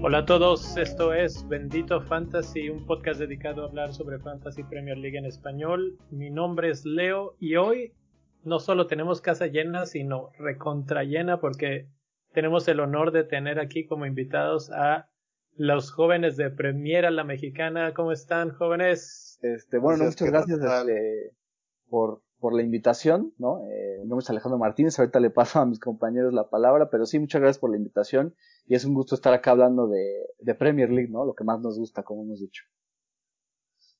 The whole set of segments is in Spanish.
Hola a todos, esto es Bendito Fantasy, un podcast dedicado a hablar sobre Fantasy Premier League en español. Mi nombre es Leo y hoy no solo tenemos casa llena, sino recontra llena porque tenemos el honor de tener aquí como invitados a los jóvenes de Premier a la Mexicana. ¿Cómo están, jóvenes? Este, bueno, muchas gracias este, por, por la invitación, ¿no? Eh, mi nombre es Alejandro Martínez, ahorita le paso a mis compañeros la palabra, pero sí, muchas gracias por la invitación y es un gusto estar acá hablando de, de Premier League, ¿no? Lo que más nos gusta, como hemos dicho.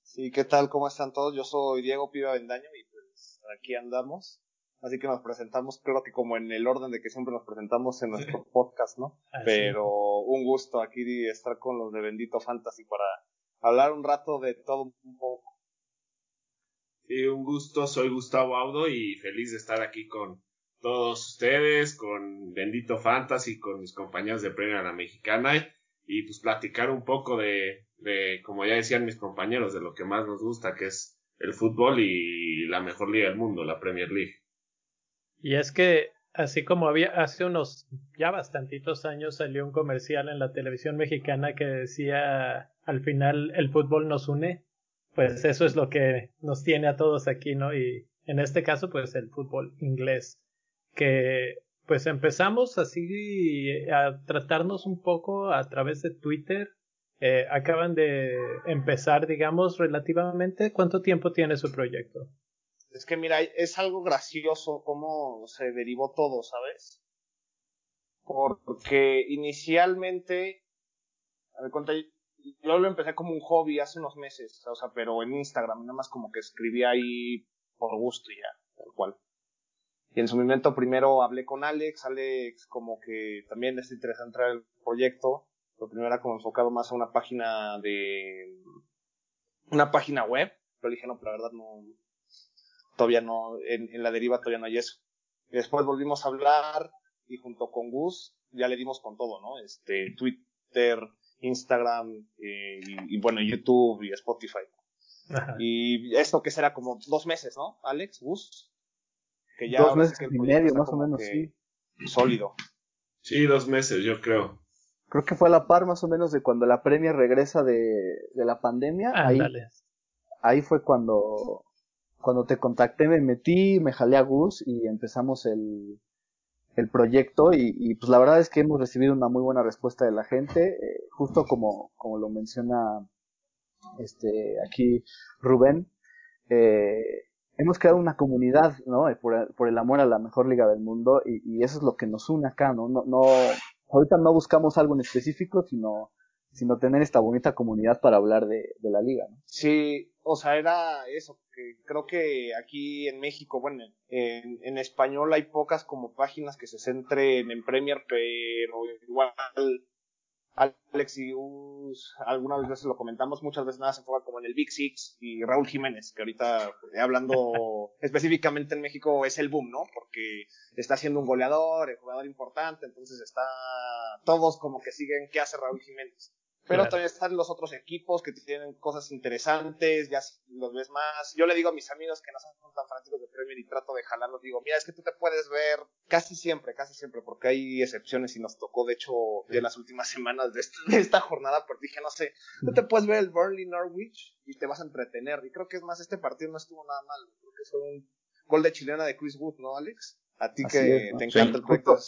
Sí, ¿qué tal? ¿Cómo están todos? Yo soy Diego Piva Vendaño y pues aquí andamos. Así que nos presentamos, creo que como en el orden de que siempre nos presentamos en nuestro podcast, ¿no? Pero un gusto aquí estar con los de Bendito Fantasy para hablar un rato de todo un poco. Sí, un gusto, soy Gustavo Audo y feliz de estar aquí con todos ustedes, con Bendito Fantasy, con mis compañeros de Premier La Mexicana y pues platicar un poco de, de, como ya decían mis compañeros, de lo que más nos gusta, que es el fútbol y la mejor liga del mundo, la Premier League. Y es que así como había hace unos ya bastantitos años salió un comercial en la televisión mexicana que decía al final el fútbol nos une, pues eso es lo que nos tiene a todos aquí, ¿no? Y en este caso, pues el fútbol inglés, que pues empezamos así a tratarnos un poco a través de Twitter. Eh, acaban de empezar, digamos, relativamente. ¿Cuánto tiempo tiene su proyecto? Es que mira, es algo gracioso cómo se derivó todo, ¿sabes? Porque inicialmente, a ver, yo lo empecé como un hobby hace unos meses, o sea, pero en Instagram, nada más como que escribía ahí por gusto y ya, tal cual. Y en su momento primero hablé con Alex, Alex como que también es interesante entrar el proyecto, pero primero era como enfocado más a una página de, una página web, pero dije, no, pero la verdad no, todavía no, en, en la deriva todavía no hay eso. Y después volvimos a hablar y junto con Gus ya le dimos con todo, ¿no? Este, Twitter, Instagram eh, y, bueno, YouTube y Spotify. Y esto que será como dos meses, ¿no? Alex, Gus. Que ya dos meses y medio, más o menos, sí. Sólido. Sí, dos meses, yo creo. Creo que fue a la par más o menos de cuando la premia regresa de, de la pandemia. ahí, ahí fue cuando, cuando te contacté, me metí, me jalé a Gus y empezamos el, el proyecto y, pues la verdad es que hemos recibido una muy buena respuesta de la gente, eh, justo como, como lo menciona este aquí Rubén, eh, hemos creado una comunidad, ¿no? Eh, por, por, el amor a la mejor liga del mundo y, y, eso es lo que nos une acá, ¿no? No, no ahorita no buscamos algo en específico, sino sino tener esta bonita comunidad para hablar de, de la liga, ¿no? Sí, o sea, era eso, que creo que aquí en México, bueno, en, en español hay pocas como páginas que se centren en Premier, pero igual Alex y Us, algunas veces lo comentamos, muchas veces nada se enfoca como en el Big Six y Raúl Jiménez, que ahorita eh, hablando específicamente en México es el boom, ¿no? Porque está siendo un goleador, el jugador importante, entonces está todos como que siguen qué hace Raúl Jiménez. Pero todavía están los otros equipos que tienen cosas interesantes, ya los ves más. Yo le digo a mis amigos que no son tan fanáticos de Premier y trato de jalarlos, digo, mira, es que tú te puedes ver casi siempre, casi siempre, porque hay excepciones y nos tocó, de hecho, ya en las últimas semanas de esta, jornada, pero dije, no sé, tú te puedes ver el Burnley Norwich y te vas a entretener. Y creo que es más, este partido no estuvo nada mal, creo que fue un gol de chilena de Chris Wood, ¿no, Alex? A ti que te encanta el proyecto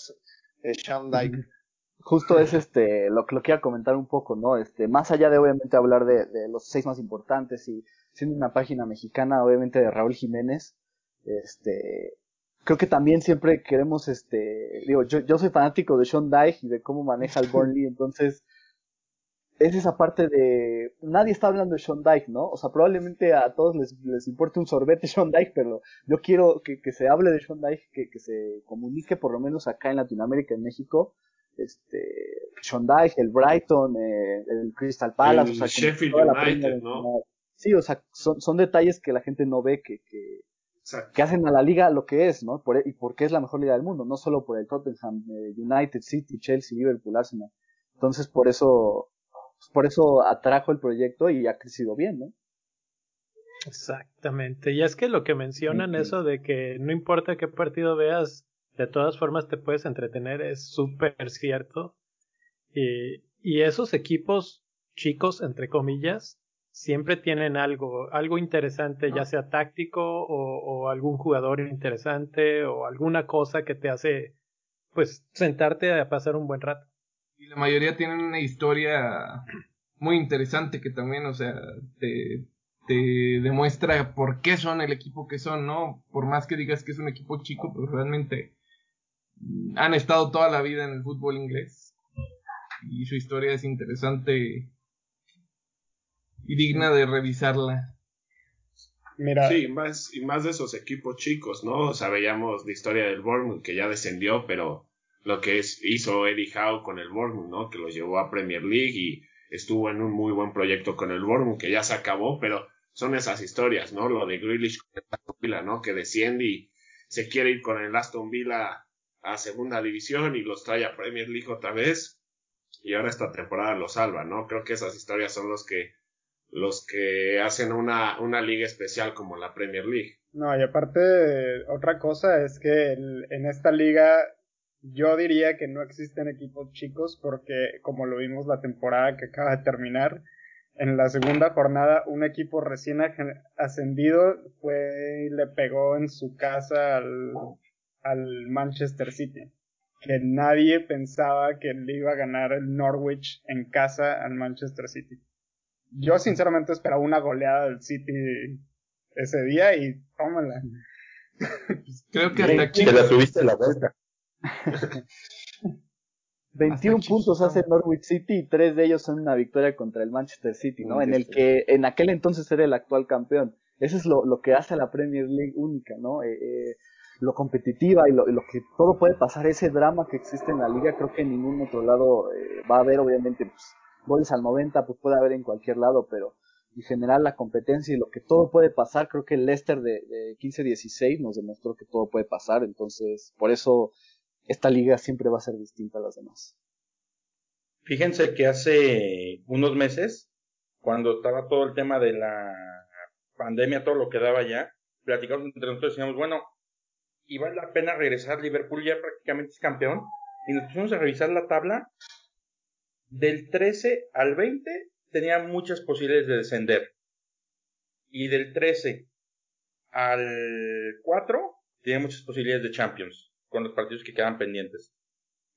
es Sean Dyke justo es este lo que lo quiero comentar un poco, ¿no? Este, más allá de obviamente hablar de, de, los seis más importantes y siendo una página mexicana, obviamente de Raúl Jiménez, este, creo que también siempre queremos, este, digo, yo, yo soy fanático de Sean Dyche y de cómo maneja el Burnley, entonces es esa parte de nadie está hablando de Sean Dyche, ¿no? O sea, probablemente a todos les, les importe un sorbete Sean Dyche, pero yo quiero que, que se hable de Sean Dyche, que, que se comunique por lo menos acá en Latinoamérica, en México, este, el Brighton, eh, el Crystal Palace, el o sea, Sheffield United, ¿no? Sí, o sea, son, son detalles que la gente no ve que, que, que hacen a la liga lo que es, ¿no? Por, e, y porque es la mejor liga del mundo, no solo por el Tottenham, eh, United, City, Chelsea, Liverpool, Arsenal. Entonces, por eso, por eso atrajo el proyecto y ha crecido bien, ¿no? Exactamente. Y es que lo que mencionan, eso de que no importa qué partido veas, de todas formas te puedes entretener, es súper cierto. Y, Y esos equipos chicos, entre comillas, siempre tienen algo, algo interesante, ya sea táctico o, algún jugador interesante o alguna cosa que te hace, pues, sentarte a pasar un buen rato. Y la mayoría tienen una historia muy interesante que también, o sea, te, te demuestra por qué son el equipo que son, ¿no? Por más que digas que es un equipo chico, pero realmente han estado toda la vida en el fútbol inglés. Y su historia es interesante y digna de revisarla. Mira. Sí, más, y más de esos equipos chicos, ¿no? O sea, veíamos la historia del Bournemouth que ya descendió, pero lo que es, hizo Eddie Howe con el Bournemouth, ¿no? Que lo llevó a Premier League y estuvo en un muy buen proyecto con el Bournemouth que ya se acabó, pero son esas historias, ¿no? Lo de Grealish con el Aston Villa, ¿no? Que desciende y se quiere ir con el Aston Villa a segunda división y los trae a Premier League otra vez y ahora esta temporada lo salva, ¿no? Creo que esas historias son los que los que hacen una, una liga especial como la Premier League. No, y aparte, otra cosa es que en, esta liga yo diría que no existen equipos chicos porque, como lo vimos la temporada que acaba de terminar, en la segunda jornada un equipo recién ascendido fue y le pegó en su casa al, al Manchester City. Que nadie pensaba que le iba a ganar el Norwich en casa al Manchester City yo sinceramente esperaba una goleada del City ese día y tómala. Creo que hasta aquí. Te la subiste la vuelta. 21 puntos hace Norwich City y tres de ellos son una victoria contra el Manchester City, ¿no? En el que en aquel entonces era el actual campeón. Eso es lo, lo que hace a la Premier League única, ¿no? Eh, eh, lo competitiva y lo, lo, que todo puede pasar, ese drama que existe en la liga, creo que en ningún otro lado eh, va a haber, obviamente, pues, goles al 90 pues puede haber en cualquier lado, pero en general la competencia y lo que todo puede pasar, creo que el Leicester de, de 15-16 nos demostró que todo puede pasar, entonces por eso esta liga siempre va a ser distinta a las demás. Fíjense que hace unos meses, cuando estaba todo el tema de la pandemia, todo lo que daba ya, platicamos entre nosotros y decíamos, bueno, y vale la pena regresar, Liverpool ya prácticamente es campeón, y nos pusimos a revisar la tabla del 13 al 20 tenía muchas posibilidades de descender. Y del 13 al 4 tenía muchas posibilidades de Champions, con los partidos que quedan pendientes.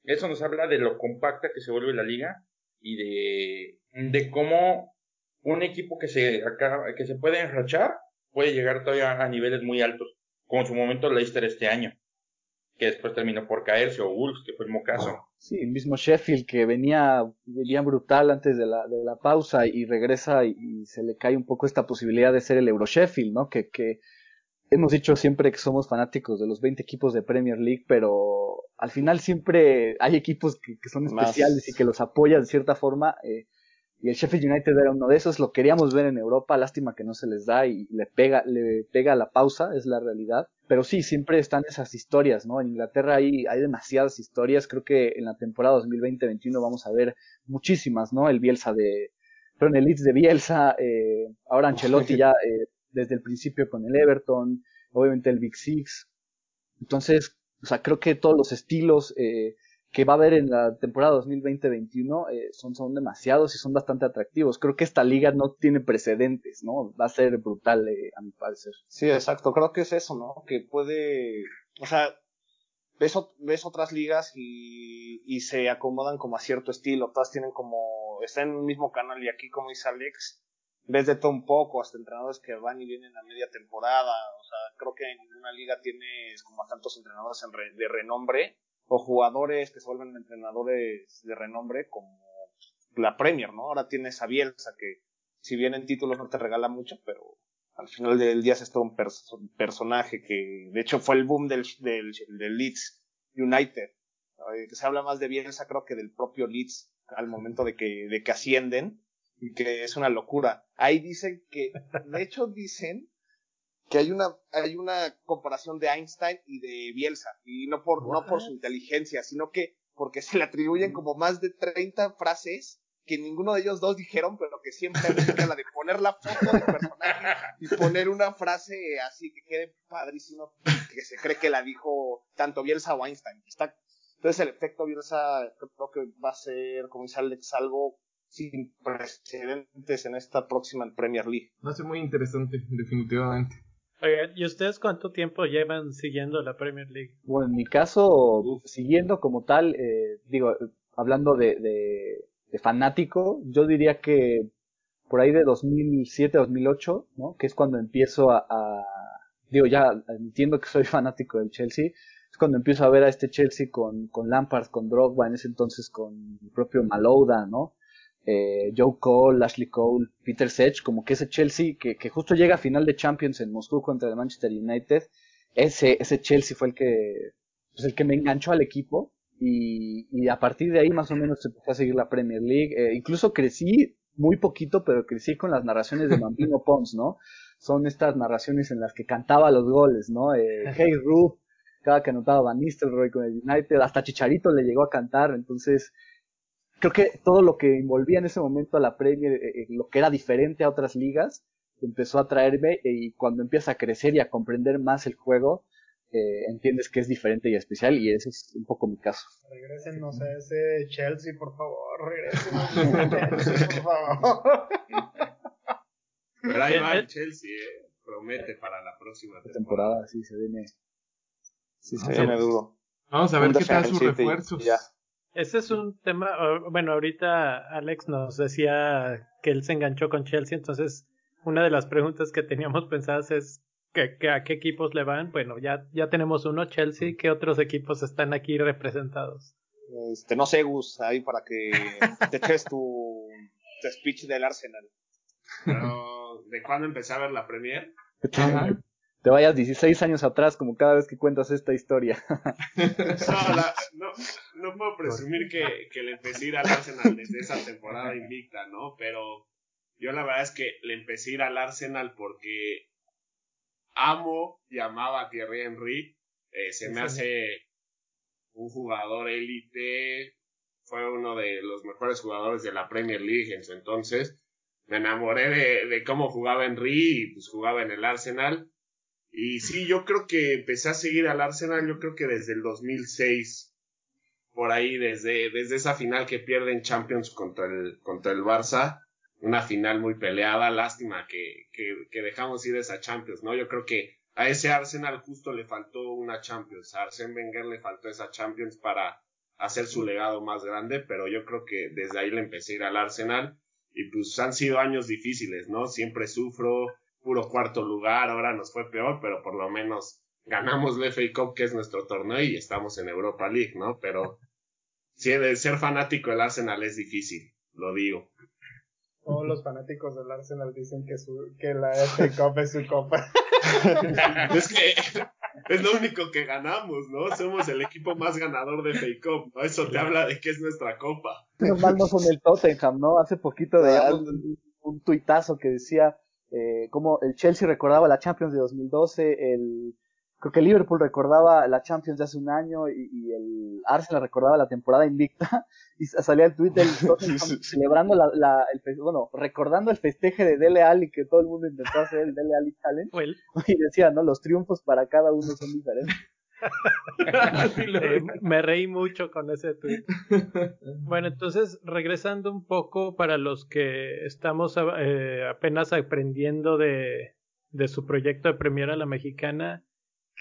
Eso nos habla de lo compacta que se vuelve la liga y de, de cómo un equipo que se, acaba, que se puede enrachar puede llegar todavía a niveles muy altos, como en su momento Leicester este año que después terminó por caerse, o Wolves, que fue el mismo caso. Sí, el mismo Sheffield que venía, venía brutal antes de la, de la pausa y regresa y, se le cae un poco esta posibilidad de ser el Euro Sheffield, ¿no? Que, que hemos dicho siempre que somos fanáticos de los 20 equipos de Premier League, pero al final siempre hay equipos que, son especiales y que los apoyan de cierta forma. Eh, y el Sheffield United era uno de esos, lo queríamos ver en Europa, lástima que no se les da y le pega, le pega la pausa, es la realidad. Pero sí, siempre están esas historias, ¿no? En Inglaterra hay, hay demasiadas historias, creo que en la temporada 2020-21 vamos a ver muchísimas, ¿no? El Bielsa de, pero el Leeds de Bielsa, eh, ahora Ancelotti ya eh, desde el principio con el Everton, obviamente el Big Six. Entonces, o sea, creo que todos los estilos, eh, que va a haber en la temporada 2020-21 eh, son, son demasiados y son bastante atractivos. Creo que esta liga no tiene precedentes, ¿no? Va a ser brutal, eh, a mi parecer. Sí, exacto. Creo que es eso, ¿no? Que puede, o sea, ves, ves otras ligas y, y se acomodan como a cierto estilo. Todas tienen como, están en el mismo canal y aquí, como dice Alex, ves de todo un poco, hasta entrenadores que van y vienen a media temporada. O sea, creo que en ninguna liga tienes como a tantos entrenadores de renombre o jugadores que se vuelven entrenadores de renombre como la Premier, ¿no? Ahora tienes a Bielsa que si bien en títulos no te regala mucho, pero al final del día es todo un personaje que de hecho fue el boom del, Leeds United. Que se habla más de Bielsa creo que del propio Leeds al momento de que, de que ascienden y que es una locura. Ahí dicen que, de hecho dicen que hay una, hay una comparación de Einstein y de Bielsa, y no por, no por su inteligencia, sino que porque se le atribuyen mm. como más de 30 frases que ninguno de ellos dos dijeron, pero que siempre es la de poner la foto del personaje y poner una frase así que quede padrísimo, que se cree que la dijo tanto Bielsa o Einstein. Está, Entonces el efecto Bielsa creo que va a ser, como dice Alex, algo sin precedentes en esta próxima Premier League. Va a ser muy interesante, definitivamente. ¿Y ustedes cuánto tiempo llevan siguiendo la Premier League? Bueno, en mi caso, siguiendo como tal, eh, digo, hablando de, de, fanático, yo diría que por ahí de 2007-2008, ¿no? Que es cuando empiezo a, a, digo, ya entiendo que soy fanático del Chelsea, es cuando empiezo a ver a este Chelsea con, con Lampard, con Drogba, en ese entonces con el propio Malouda, ¿no? Eh, Joe Cole, Ashley Cole, Peter Sech, como que ese Chelsea que, que, justo llega a final de Champions en Moscú contra el Manchester United, ese, ese Chelsea fue el que, pues el que me enganchó al equipo y, y a partir de ahí más o menos se empezó a seguir la Premier League, eh, incluso crecí muy poquito, pero crecí con las narraciones de Bambino Pons, ¿no? Son estas narraciones en las que cantaba los goles, ¿no? Eh, hey Roof, cada que anotaba Van Nistelrooy con el United, hasta Chicharito le llegó a cantar, entonces creo que todo lo que envolvía en ese momento a la Premier, eh, eh, lo que era diferente a otras ligas, empezó a traerme eh, y cuando empiezas a crecer y a comprender más el juego, entiendes que es diferente y especial y ese es un poco mi caso. Regrésenos a ese Chelsea, por favor, regrésenos a ese Chelsea, por favor. Pero ahí va el Chelsea, promete para la próxima temporada. sí, se viene. Sí, se viene duro. Vamos a ver qué tal sus refuerzos. Ese es un tema, bueno, ahorita Alex nos decía que él se enganchó con Chelsea, entonces una de las preguntas que teníamos pensadas es que, a qué equipos le van. Bueno, ya, ya tenemos uno, Chelsea, ¿qué otros equipos están aquí representados? Este, no sé, Gus, ahí para que te eches tu, speech del Arsenal. ¿de cuándo empecé a ver la Premier? Te vayas 16 años atrás como cada vez que cuentas esta historia. no, no, puedo presumir que, que, le empecé a ir al Arsenal desde esa temporada invicta, ¿no? Pero yo la verdad es que le empecé a ir al Arsenal porque amo y amaba a Thierry Henry. Eh, se me hace un jugador élite. Fue uno de los mejores jugadores de la Premier League en su entonces. Me enamoré de, de cómo jugaba Henry y pues jugaba en el Arsenal y sí, yo creo que empecé a seguir al Arsenal, yo creo que desde el 2006, por ahí, desde, desde esa final que pierden Champions contra el, contra el Barça, una final muy peleada, lástima que, que, que dejamos ir esa Champions, ¿no? Yo creo que a ese Arsenal justo le faltó una Champions, a Arsene Wenger le faltó esa Champions para hacer su legado más grande, pero yo creo que desde ahí le empecé a ir al Arsenal y pues han sido años difíciles, ¿no? Siempre sufro, puro cuarto lugar, ahora nos fue peor, pero por lo menos ganamos la FA Cup, que es nuestro torneo, y estamos en Europa League, ¿no? Pero sí, de ser fanático del Arsenal es difícil, lo digo. Todos los fanáticos del Arsenal dicen que, su, que la FA Cup es su copa. es que es lo único que ganamos, ¿no? Somos el equipo más ganador de FA Cup, ¿no? Eso te habla de que es nuestra copa. Menos mal no son el Tottenham, ¿no? Hace poquito de un, un tuitazo que decía eh, como el Chelsea recordaba la Champions de 2012, el, creo que el Liverpool recordaba la Champions de hace un año y, el Arsenal recordaba la temporada invicta y salía el tweet del celebrando la, el, bueno, recordando el festeje de Dele Alli que todo el mundo intentó hacer el Dele Alli Challenge y decía, ¿no? Los triunfos para cada uno son diferentes. me reí mucho con ese tweet. Bueno, entonces, regresando un poco para los que estamos eh, apenas aprendiendo de, de su proyecto de Premier a la Mexicana,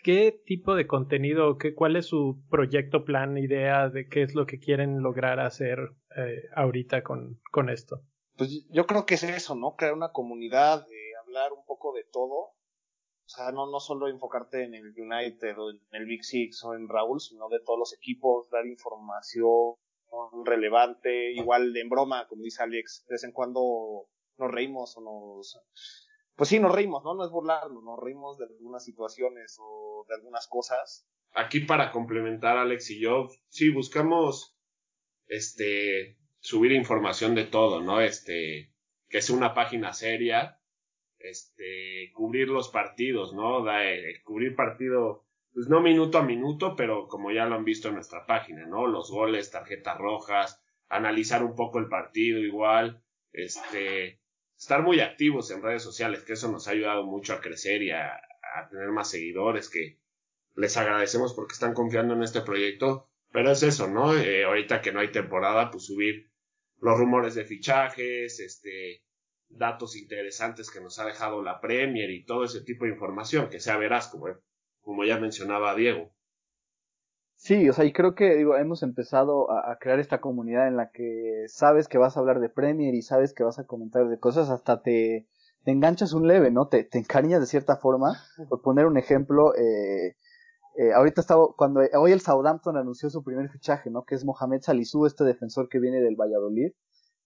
¿qué tipo de contenido, qué, cuál es su proyecto, plan, idea de qué es lo que quieren lograr hacer eh, ahorita con, con esto? Pues yo creo que es eso, ¿no? Crear una comunidad, de hablar un poco de todo sea, no, no solo enfocarte en el United o en el Big Six o en Raúl, sino de todos los equipos, dar información relevante, igual en broma, como dice Alex, de vez en cuando nos reímos o nos... Pues sí, nos reímos, ¿no? No es burlarnos, nos reímos de algunas situaciones o de algunas cosas. Aquí para complementar Alex y yo, sí, buscamos, este, subir información de todo, ¿no? Este, que sea una página seria, este, cubrir los partidos, ¿no? Da, eh, cubrir partido, pues no minuto a minuto, pero como ya lo han visto en nuestra página, ¿no? Los goles, tarjetas rojas, analizar un poco el partido igual, este, estar muy activos en redes sociales, que eso nos ha ayudado mucho a crecer y a, tener más seguidores, que les agradecemos porque están confiando en este proyecto, Pero es eso, ¿no? Eh, ahorita que no hay temporada, pues subir los rumores de fichajes, este, datos interesantes que nos ha dejado la Premier y todo ese tipo de información, que sea veraz, como, como ya mencionaba Diego. Sí, o sea, y creo que digo, hemos empezado a, crear esta comunidad en la que sabes que vas a hablar de Premier y sabes que vas a comentar de cosas, hasta te, te enganchas un leve, ¿no? Te, te encariñas de cierta forma. Por poner un ejemplo, eh, eh, ahorita estaba, cuando hoy el Southampton anunció su primer fichaje, ¿no? Que es Mohamed Salisu, este defensor que viene del Valladolid.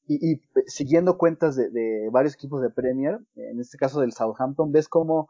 Y, y siguiendo cuentas de, de, varios equipos de Premier, en este caso del Southampton, ves cómo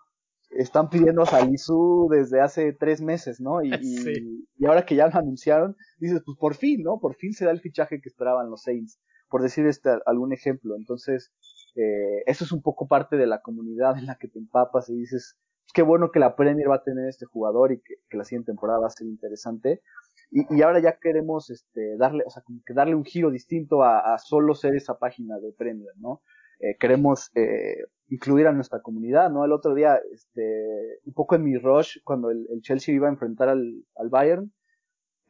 están pidiendo a Salisu desde hace tres meses, ¿no? Y, y, ahora que ya lo anunciaron, dices, pues por fin, ¿no? Por fin se da el fichaje que esperaban los Saints, por decir este algún ejemplo. Entonces, eh, eso es un poco parte de la comunidad en la que te empapas y dices, pues qué bueno que la Premier va a tener este jugador y que, que la siguiente temporada va a ser interesante. Y, y, ahora ya queremos este, darle, o sea, como que darle un giro distinto a, a solo ser esa página de Premier, ¿no? Eh, queremos eh, incluir a nuestra comunidad, ¿no? El otro día, este, un poco en mi rush, cuando el, Chelsea iba a enfrentar al, al Bayern,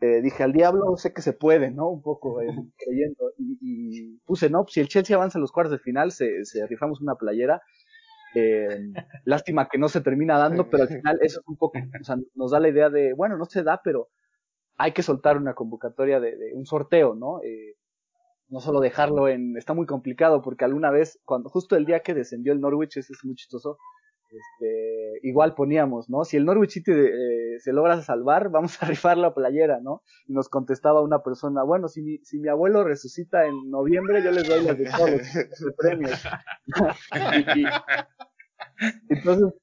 eh, dije, al diablo sé que se puede, ¿no? Un poco eh, creyendo. Y, y, puse, no, si el Chelsea avanza a los cuartos de final, se, se rifamos una playera. Eh, lástima que no se termina dando, pero al final eso es un poco, o sea, nos da la idea de, bueno, no se da, pero hay que soltar una convocatoria de, un sorteo, ¿no? Eh, no solo dejarlo en, está muy complicado porque alguna vez, cuando justo el día que descendió el Norwich, ese es muy chistoso, este, igual poníamos, ¿no? Si el Norwich City eh, se logra salvar, vamos a rifar la playera, ¿no? Y nos contestaba una persona, bueno, si mi, si mi abuelo resucita en noviembre, yo les doy las de todos los premios. entonces,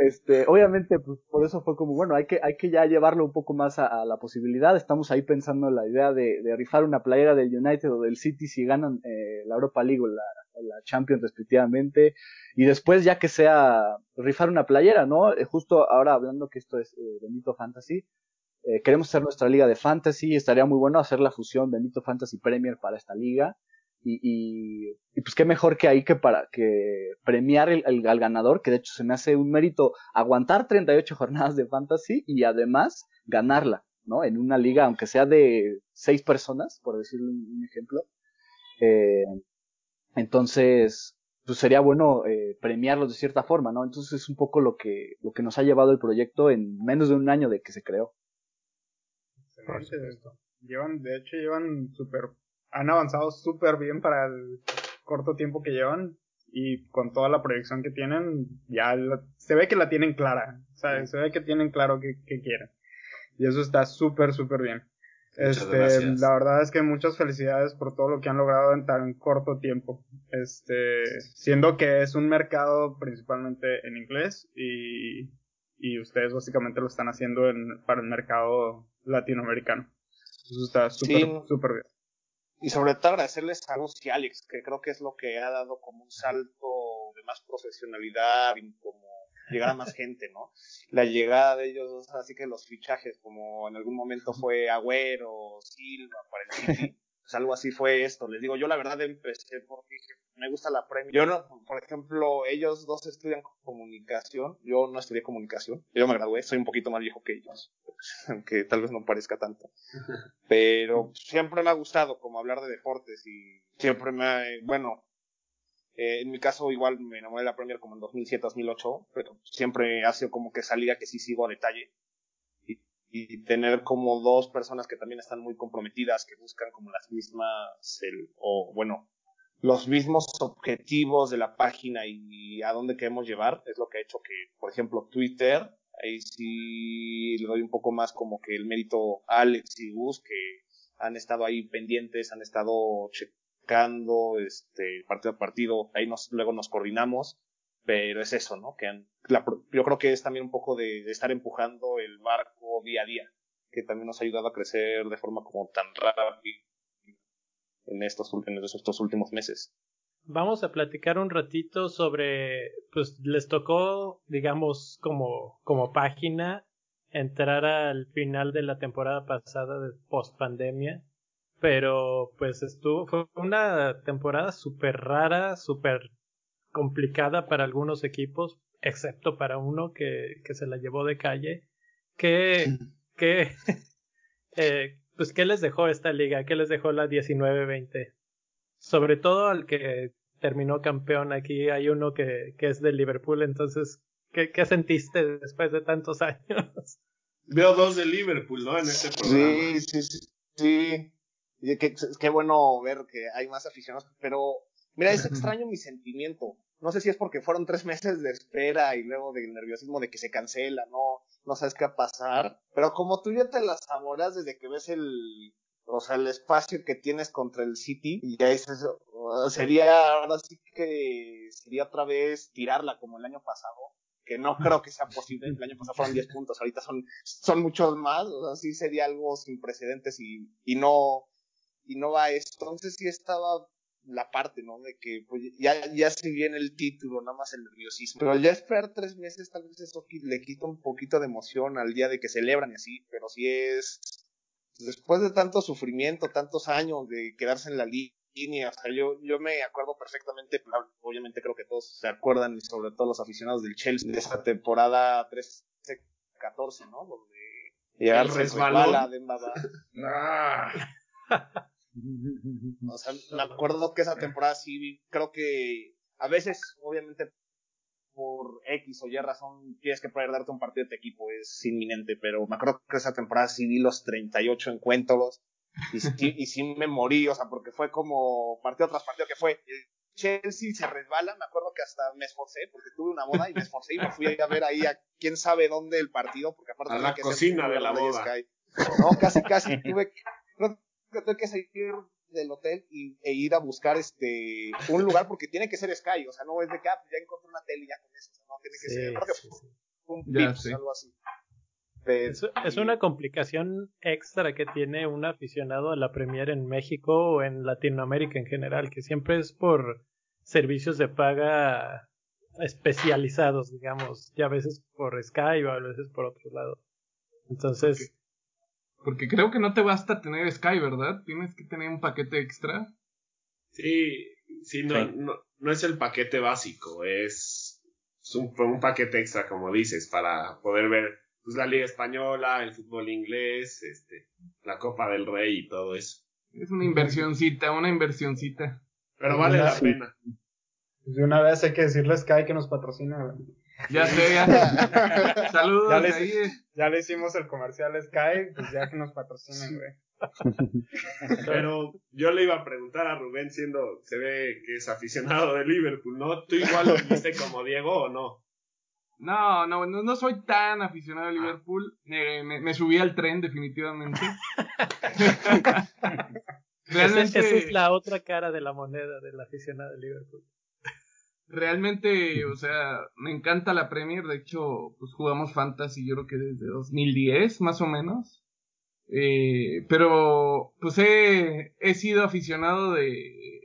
este, obviamente, pues por eso fue como, bueno, hay que, hay que ya llevarlo un poco más a, la posibilidad. Estamos ahí pensando en la idea de, rifar una playera del United o del City si ganan eh, la Europa League o la, la, Champions respectivamente. Y después ya que sea rifar una playera, ¿no? Eh, justo ahora hablando que esto es eh, Benito Fantasy, eh, queremos hacer nuestra liga de fantasy. Estaría muy bueno hacer la fusión Benito Fantasy Premier para esta liga. Y, y, pues qué mejor que ahí que para que premiar el, el, al ganador, que de hecho se me hace un mérito aguantar 38 jornadas de fantasy y además ganarla, ¿no? En una liga, aunque sea de seis personas, por decirle un, un ejemplo. Eh, entonces, pues sería bueno eh, premiarlos de cierta forma, ¿no? Entonces es un poco lo que, lo que nos ha llevado el proyecto en menos de un año de que se creó. Excelente. Llevan, de hecho, llevan súper han avanzado súper bien para el corto tiempo que llevan y con toda la proyección que tienen, ya se ve que la tienen clara, ¿sabes? Se ve que tienen claro qué, quieren. Y eso está súper, súper bien. Este, la verdad es que muchas felicidades por todo lo que han logrado en tan corto tiempo. Este, siendo que es un mercado principalmente en inglés y, y ustedes básicamente lo están haciendo en, para el mercado latinoamericano. Eso está súper, súper bien. Y sobre todo agradecerles a Gus y Alex, que creo que es lo que ha dado como un salto de más profesionalidad como llegar a más gente, ¿no? La llegada de ellos, así que los fichajes, como en algún momento fue Agüero, Silva, para pues algo así fue esto. Les digo, yo la verdad empecé porque me gusta la premia. Yo no, por ejemplo, ellos dos estudian comunicación, yo no estudié comunicación, yo me gradué, soy un poquito más viejo que ellos, aunque tal vez no parezca tanto. Pero siempre me ha gustado como hablar de deportes y siempre me ha, bueno, eh, en mi caso igual me enamoré de la Premier como en 2007, 2008, pero siempre ha sido como que salía que sí sigo a detalle y tener como dos personas que también están muy comprometidas, que buscan como las mismas, el, o bueno, los mismos objetivos de la página y a dónde queremos llevar, es lo que ha hecho que, por ejemplo, Twitter, ahí sí le doy un poco más como que el mérito a Alex y Gus, que han estado ahí pendientes, han estado checando, este, partido a partido, ahí nos, luego nos coordinamos, pero es eso, ¿no? Que han, la, yo creo que es también un poco de, de, estar empujando el barco día a día, que también nos ha ayudado a crecer de forma como tan rápida en estos, últimos meses. Vamos a platicar un ratito sobre, pues les tocó, digamos, como, como página entrar al final de la temporada pasada de post pandemia, pero pues estuvo, fue una temporada súper rara, súper complicada para algunos equipos, excepto para uno que, que se la llevó de calle, que, que eh, pues, ¿qué les dejó esta liga? ¿Qué les dejó la 19-20? Sobre todo al que terminó campeón aquí, hay uno que, que es del Liverpool, entonces, ¿qué, ¿qué sentiste después de tantos años? Veo dos de Liverpool, ¿no? En este programa. Sí, sí, sí. sí. Y qué, qué bueno ver que hay más aficionados, pero mira, es extraño mi sentimiento. No sé si es porque fueron tres meses de espera y luego del nerviosismo de que se cancela, no, no sabes qué va a pasar. Pero como tú ya te las saboreas desde que ves el, o sea, el espacio que tienes contra el City, y ya es eso, sería, ahora sí que sería otra vez tirarla como el año pasado, que no creo que sea posible. El año pasado fueron 10 puntos, ahorita son, son muchos más, o sea, sí sería algo sin precedentes y, y no, y no va a esto. Entonces sí estaba la parte, ¿no? De que pues, ya, ya se viene el título, nada más el nerviosismo. Pero ya esperar tres meses, tal vez eso le quita un poquito de emoción al día de que celebran y así, pero sí es, después de tanto sufrimiento, tantos años de quedarse en la línea, o sea, yo, yo me acuerdo perfectamente, obviamente creo que todos se acuerdan, y sobre todo los aficionados del Chelsea, de esa temporada 13-14, ¿no? Donde llegar resbala de ah. O sea, me acuerdo que esa temporada sí, creo que a veces, obviamente, por X o Y razón, tienes que perderte un partido de tu equipo, es inminente, pero me acuerdo que esa temporada sí vi los 38 encuentros y sí, y sí me morí, o sea, porque fue como partido tras partido que fue. Chelsea se resbala, me acuerdo que hasta me esforcé, porque tuve una boda y me esforcé y me fui a ver ahí a quién sabe dónde el partido, porque aparte a la que cocina de la boda. No, casi, casi tuve, que tuve que salir del hotel y, e ir a buscar este un lugar porque tiene que ser Sky, o sea, no es de que ah, pues ya encontré una tele y ya con eso, o sea, no tiene que ser, creo que un Pips, algo así. es, es, una complicación extra que tiene un aficionado a la Premier en México o en Latinoamérica en general, que siempre es por servicios de paga especializados, digamos, ya a veces por Sky o a veces por otro lado. Entonces, porque creo que no te basta tener Sky, ¿verdad? Tienes que tener un paquete extra. Sí, sí, no, no, es el paquete básico, es, un, un, paquete extra, como dices, para poder ver pues, la Liga Española, el fútbol inglés, este, la Copa del Rey y todo eso. Es una inversioncita, una inversioncita. Pero vale la pena. Pues de una vez hay que decirle a Sky que nos patrocina. Ya sé, ya. Saludos. Ya le, ya le hicimos el comercial a Sky, pues ya que nos patrocinen, güey. Pero yo le iba a preguntar a Rubén, siendo, se ve que es aficionado de Liverpool, ¿no? ¿Tú igual lo viste como Diego o no? No, no, no, soy tan aficionado a Liverpool. Me, me, subí al tren, definitivamente. Realmente... esa es la otra cara de la moneda del aficionado de Liverpool realmente, o sea, me encanta la Premier. De hecho, pues jugamos Fantasy yo creo que desde 2010, más o menos. Eh, pero, pues he, he sido aficionado de,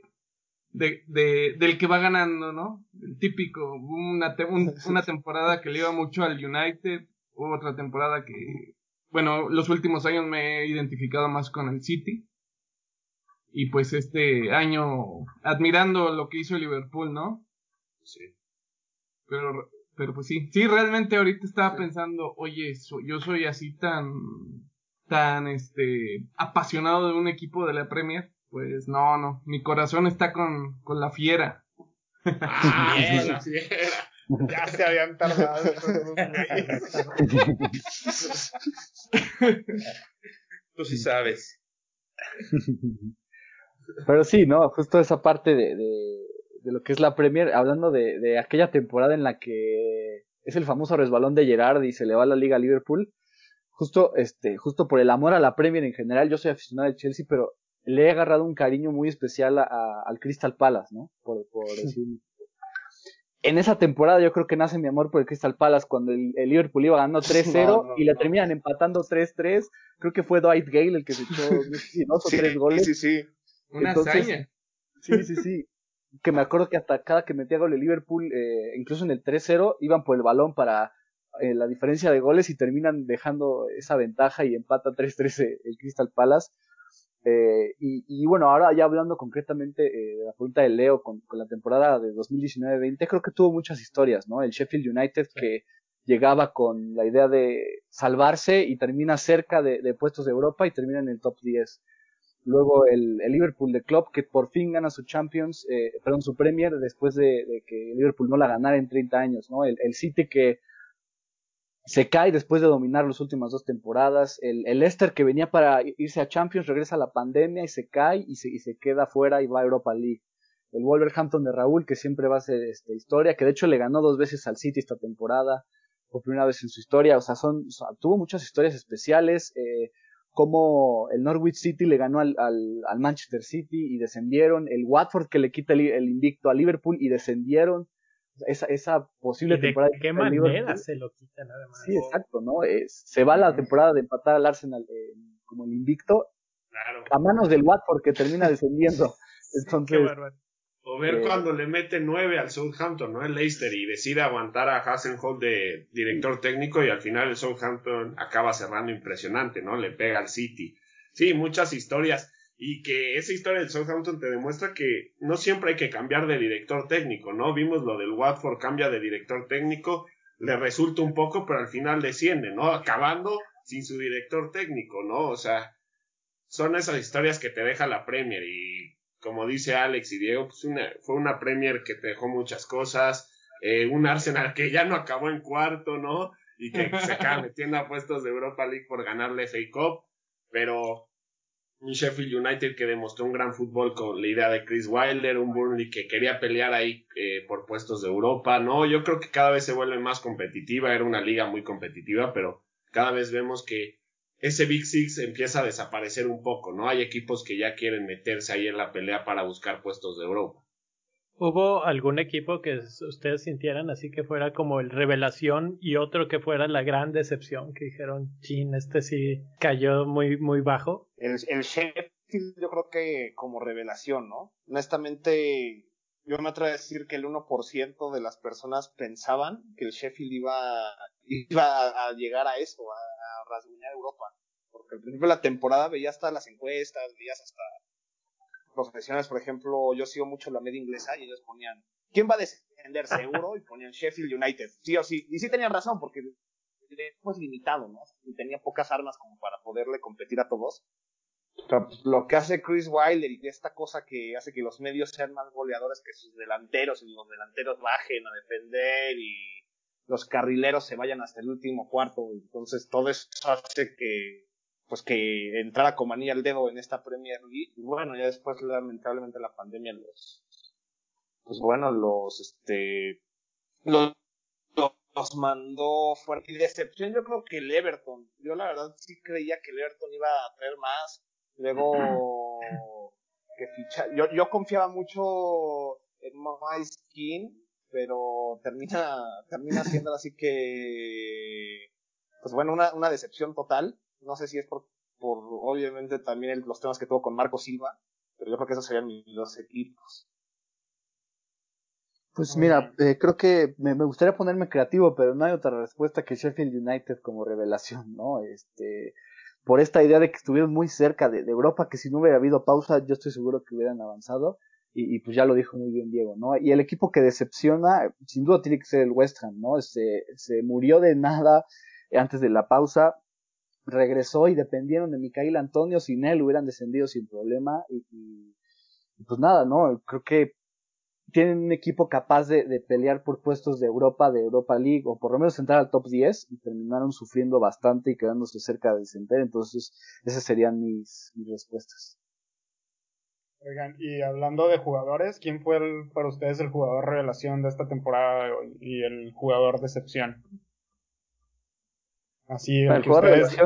de, de, del que va ganando, ¿no? El típico. Una, una temporada que le iba mucho al United, otra temporada que, bueno, los últimos años me he identificado más con el City. Y pues este año, admirando lo que hizo Liverpool, ¿no? Sí. Pero, pero pues sí, sí, realmente ahorita estaba pensando, oye, yo soy así tan, tan, este, apasionado de un equipo de la Premier. Pues no, no, mi corazón está con, con la fiera. Ah, la fiera. Ya se habían tardado. Tú sí sabes. Pero sí, ¿no? Justo esa parte de, de lo que es la Premier, hablando de, de, aquella temporada en la que es el famoso resbalón de Gerard y se le va a la liga a Liverpool. Justo, este, justo por el amor a la Premier en general, yo soy aficionado de Chelsea, pero le he agarrado un cariño muy especial a, al Crystal Palace, ¿no? Por, por decir. En esa temporada yo creo que nace mi amor por el Crystal Palace cuando el, Liverpool iba ganando 3-0 y le terminan empatando 3-3. Creo que fue Dwight Gale el que se echó dos o tres goles. Sí, sí, sí. Una hazaña. Sí, sí, sí que me acuerdo que hasta cada que metía gol el Liverpool, eh, incluso en el 3-0, iban por el balón para eh, la diferencia de goles y terminan dejando esa ventaja y empata 3-3 eh, el Crystal Palace. Eh, y, y, bueno, ahora ya hablando concretamente de la pregunta de Leo con, con la temporada de 2019-20, creo que tuvo muchas historias, ¿no? El Sheffield United que llegaba con la idea de salvarse y termina cerca de, puestos de Europa y termina en el top 10. Luego el, Liverpool de Klopp que por fin gana su Champions, eh, perdón, su Premier después de, que Liverpool no la ganara en 30 años, ¿no? El, el City que se cae después de dominar las últimas dos temporadas. El, el Leicester que venía para irse a Champions regresa a la pandemia y se cae y se, y se queda fuera y va a Europa League. El Wolverhampton de Raúl que siempre va a ser esta historia, que de hecho le ganó dos veces al City esta temporada por primera vez en su historia. O sea, son, tuvo muchas historias especiales. Eh, como el Norwich City le ganó al, al, Manchester City y descendieron. El Watford que le quita el invicto a Liverpool y descendieron esa, esa posible temporada. ¿De qué manera se lo quitan además? Sí, exacto, ¿no? se va la temporada de empatar al Arsenal como el invicto a manos del Watford que termina descendiendo. Entonces, o ver eh, cuando le mete nueve al Southampton, ¿no? El Leicester y decide aguantar a Hasselhoff de director técnico y al final el Southampton acaba cerrando impresionante, ¿no? Le pega al City. Sí, muchas historias y que esa historia del Southampton te demuestra que no siempre hay que cambiar de director técnico, ¿no? Vimos lo del Watford, cambia de director técnico, le resulta un poco, pero al final desciende, ¿no? Acabando sin su director técnico, ¿no? O sea, son esas historias que te deja la Premier y como dice Alex y Diego, pues una, fue una Premier que te dejó muchas cosas, eh, un Arsenal que ya no acabó en cuarto, ¿no? Y que se acaba metiendo a puestos de Europa League por ganarle FA Cup, pero un Sheffield United que demostró un gran fútbol con la idea de Chris Wilder, un Burnley que quería pelear ahí eh, por puestos de Europa, ¿no? Yo creo que cada vez se vuelve más competitiva, era una liga muy competitiva, pero cada vez vemos que ese Big Six empieza a desaparecer un poco, ¿no? Hay equipos que ya quieren meterse ahí en la pelea para buscar puestos de Europa. ¿Hubo algún equipo que ustedes sintieran así que fuera como el revelación y otro que fuera la gran decepción que dijeron, chin, este sí cayó muy, muy bajo? El, el Sheffield yo creo que como revelación, ¿no? Honestamente, yo me atrevo a decir que el 1% de las personas pensaban que el Sheffield iba, iba a llegar a eso, a, a rasguñar Europa. Porque al principio de la temporada veías hasta las encuestas, veías hasta profesionales, por ejemplo, yo sigo mucho la media inglesa y ellos ponían, ¿quién va a descender seguro? Y ponían Sheffield United, sí o sí. Y sí tenían razón, porque pues limitado, ¿no? Y tenía pocas armas como para poderle competir a todos. Pues, lo que hace Chris Wilder y esta cosa que hace que los medios sean más goleadores que sus delanteros y los delanteros bajen a defender y los carrileros se vayan hasta el último cuarto. Entonces todo eso hace que pues que entrara como anilla al dedo en esta Premier League. Y bueno ya después lamentablemente la pandemia los pues bueno los este los, los, mandó fuera y decepción yo creo que el Everton. Yo la verdad sí creía que el Everton iba a traer más luego que ficha yo, yo confiaba mucho en My Skin pero termina termina siendo así que pues bueno una, una decepción total no sé si es por, por obviamente también los temas que tuvo con Marco Silva, pero yo creo que esos serían mis dos equipos. Pues mira, eh, creo que me, gustaría ponerme creativo, pero no hay otra respuesta que Sheffield United como revelación, ¿no? Este, por esta idea de que estuvieron muy cerca de, Europa, que si no hubiera habido pausa, yo estoy seguro que hubieran avanzado, y, pues ya lo dijo muy bien Diego, ¿no? Y el equipo que decepciona, sin duda tiene que ser el West Ham, ¿no? Se, se murió de nada antes de la pausa, regresó y dependieron de Micael Antonio, sin él hubieran descendido sin problema y, pues nada, ¿no? Creo que tienen un equipo capaz de, pelear por puestos de Europa, de Europa League, o por lo menos entrar al top 10 y terminaron sufriendo bastante y quedándose cerca de descender, entonces esas serían mis, respuestas. Oigan, y hablando de jugadores, ¿quién fue para ustedes el jugador revelación de esta temporada y el jugador decepción? Así, el, que ustedes,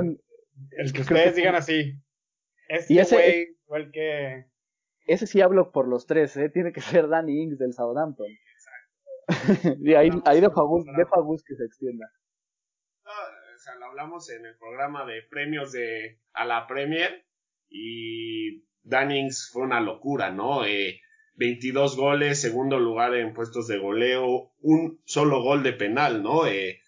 el que ustedes digan así. Este y ese, fue el que... Ese sí hablo por los tres, ¿eh? Tiene que ser Danny Ings del Southampton. y ahí, ahí dejo, a Gus, que se extienda. o sea, lo hablamos en el programa de premios de a la Premier y Danny Ings fue una locura, ¿no? Eh, 22 goles, segundo lugar en puestos de goleo, un solo gol de penal, ¿no? Eh,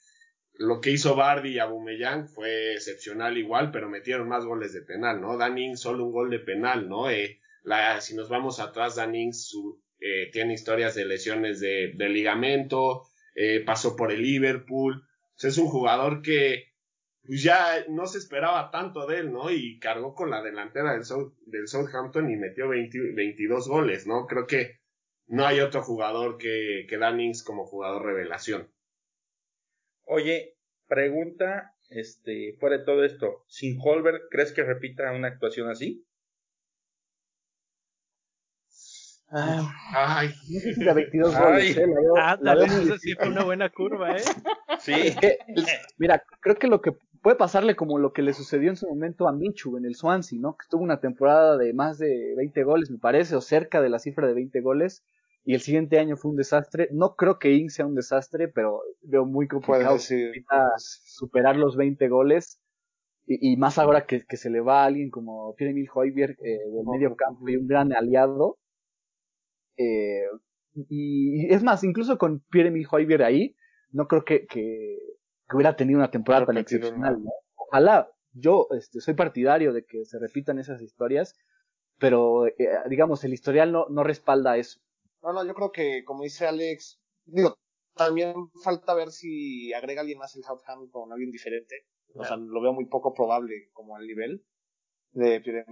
lo que hizo Bardi y Abumellán fue excepcional igual, pero metieron más goles de penal, ¿no? Danning solo un gol de penal, ¿no? Eh, si nos vamos atrás, Danning eh, tiene historias de lesiones de, ligamento, eh, pasó por el Liverpool, es un jugador que pues ya no se esperaba tanto de él, ¿no? Y cargó con la delantera del, del Southampton y metió 22 goles, ¿no? Creo que no hay otro jugador que, que Dannings como jugador revelación. Oye, pregunta, este, fuera de todo esto, ¿sin Holberg crees que repita una actuación así? Ah, ay, no 22 goles, ¿eh? La veo, ah, sí fue una buena curva, ¿eh? Sí. mira, creo que lo que puede pasarle como lo que le sucedió en su momento a Michu en el Swansea, ¿no? Que tuvo una temporada de más de 20 goles, me parece, o cerca de la cifra de 20 goles, y el siguiente año fue un desastre. No creo que Ing sea un desastre, pero veo muy complicado superar los 20 goles. Y, más ahora que, se le va a alguien como Pierre-Emile Hoybier eh, del medio campo y un gran aliado. Eh, y, es más, incluso con Pierre-Emile ahí, no creo que, que, hubiera tenido una temporada tan excepcional. Ojalá, yo este, soy partidario de que se repitan esas historias, pero eh, digamos, el historial no, no respalda eso. No, no, yo creo que, como dice Alex, digo, también falta ver si agrega alguien más el Southampton con alguien diferente. O sea, lo veo muy poco probable como al nivel de Pierre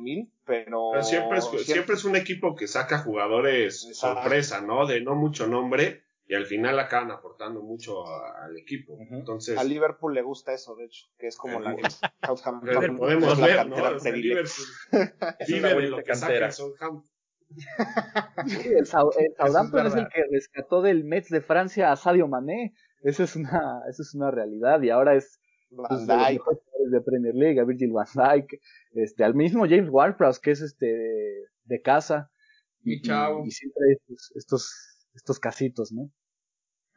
pero... pero siempre, es, siempre... es un equipo que saca jugadores sorpresa, ¿no? De no mucho nombre y al final acaban aportando mucho al equipo. Entonces, a Liverpool le gusta eso, de hecho, que es como la Southampton. Podemos ver, ¿no? Liverpool vive de lo que saca el Southampton el, Southampton es, el que rescató del Mets de Francia a Sadio Mané. Esa es una, esa es una realidad y ahora es Van de Premier League, a Virgil van Dijk, este, al mismo James Ward-Prowse que es este de, casa. Y, chavo. y, siempre hay estos, estos, estos casitos, ¿no?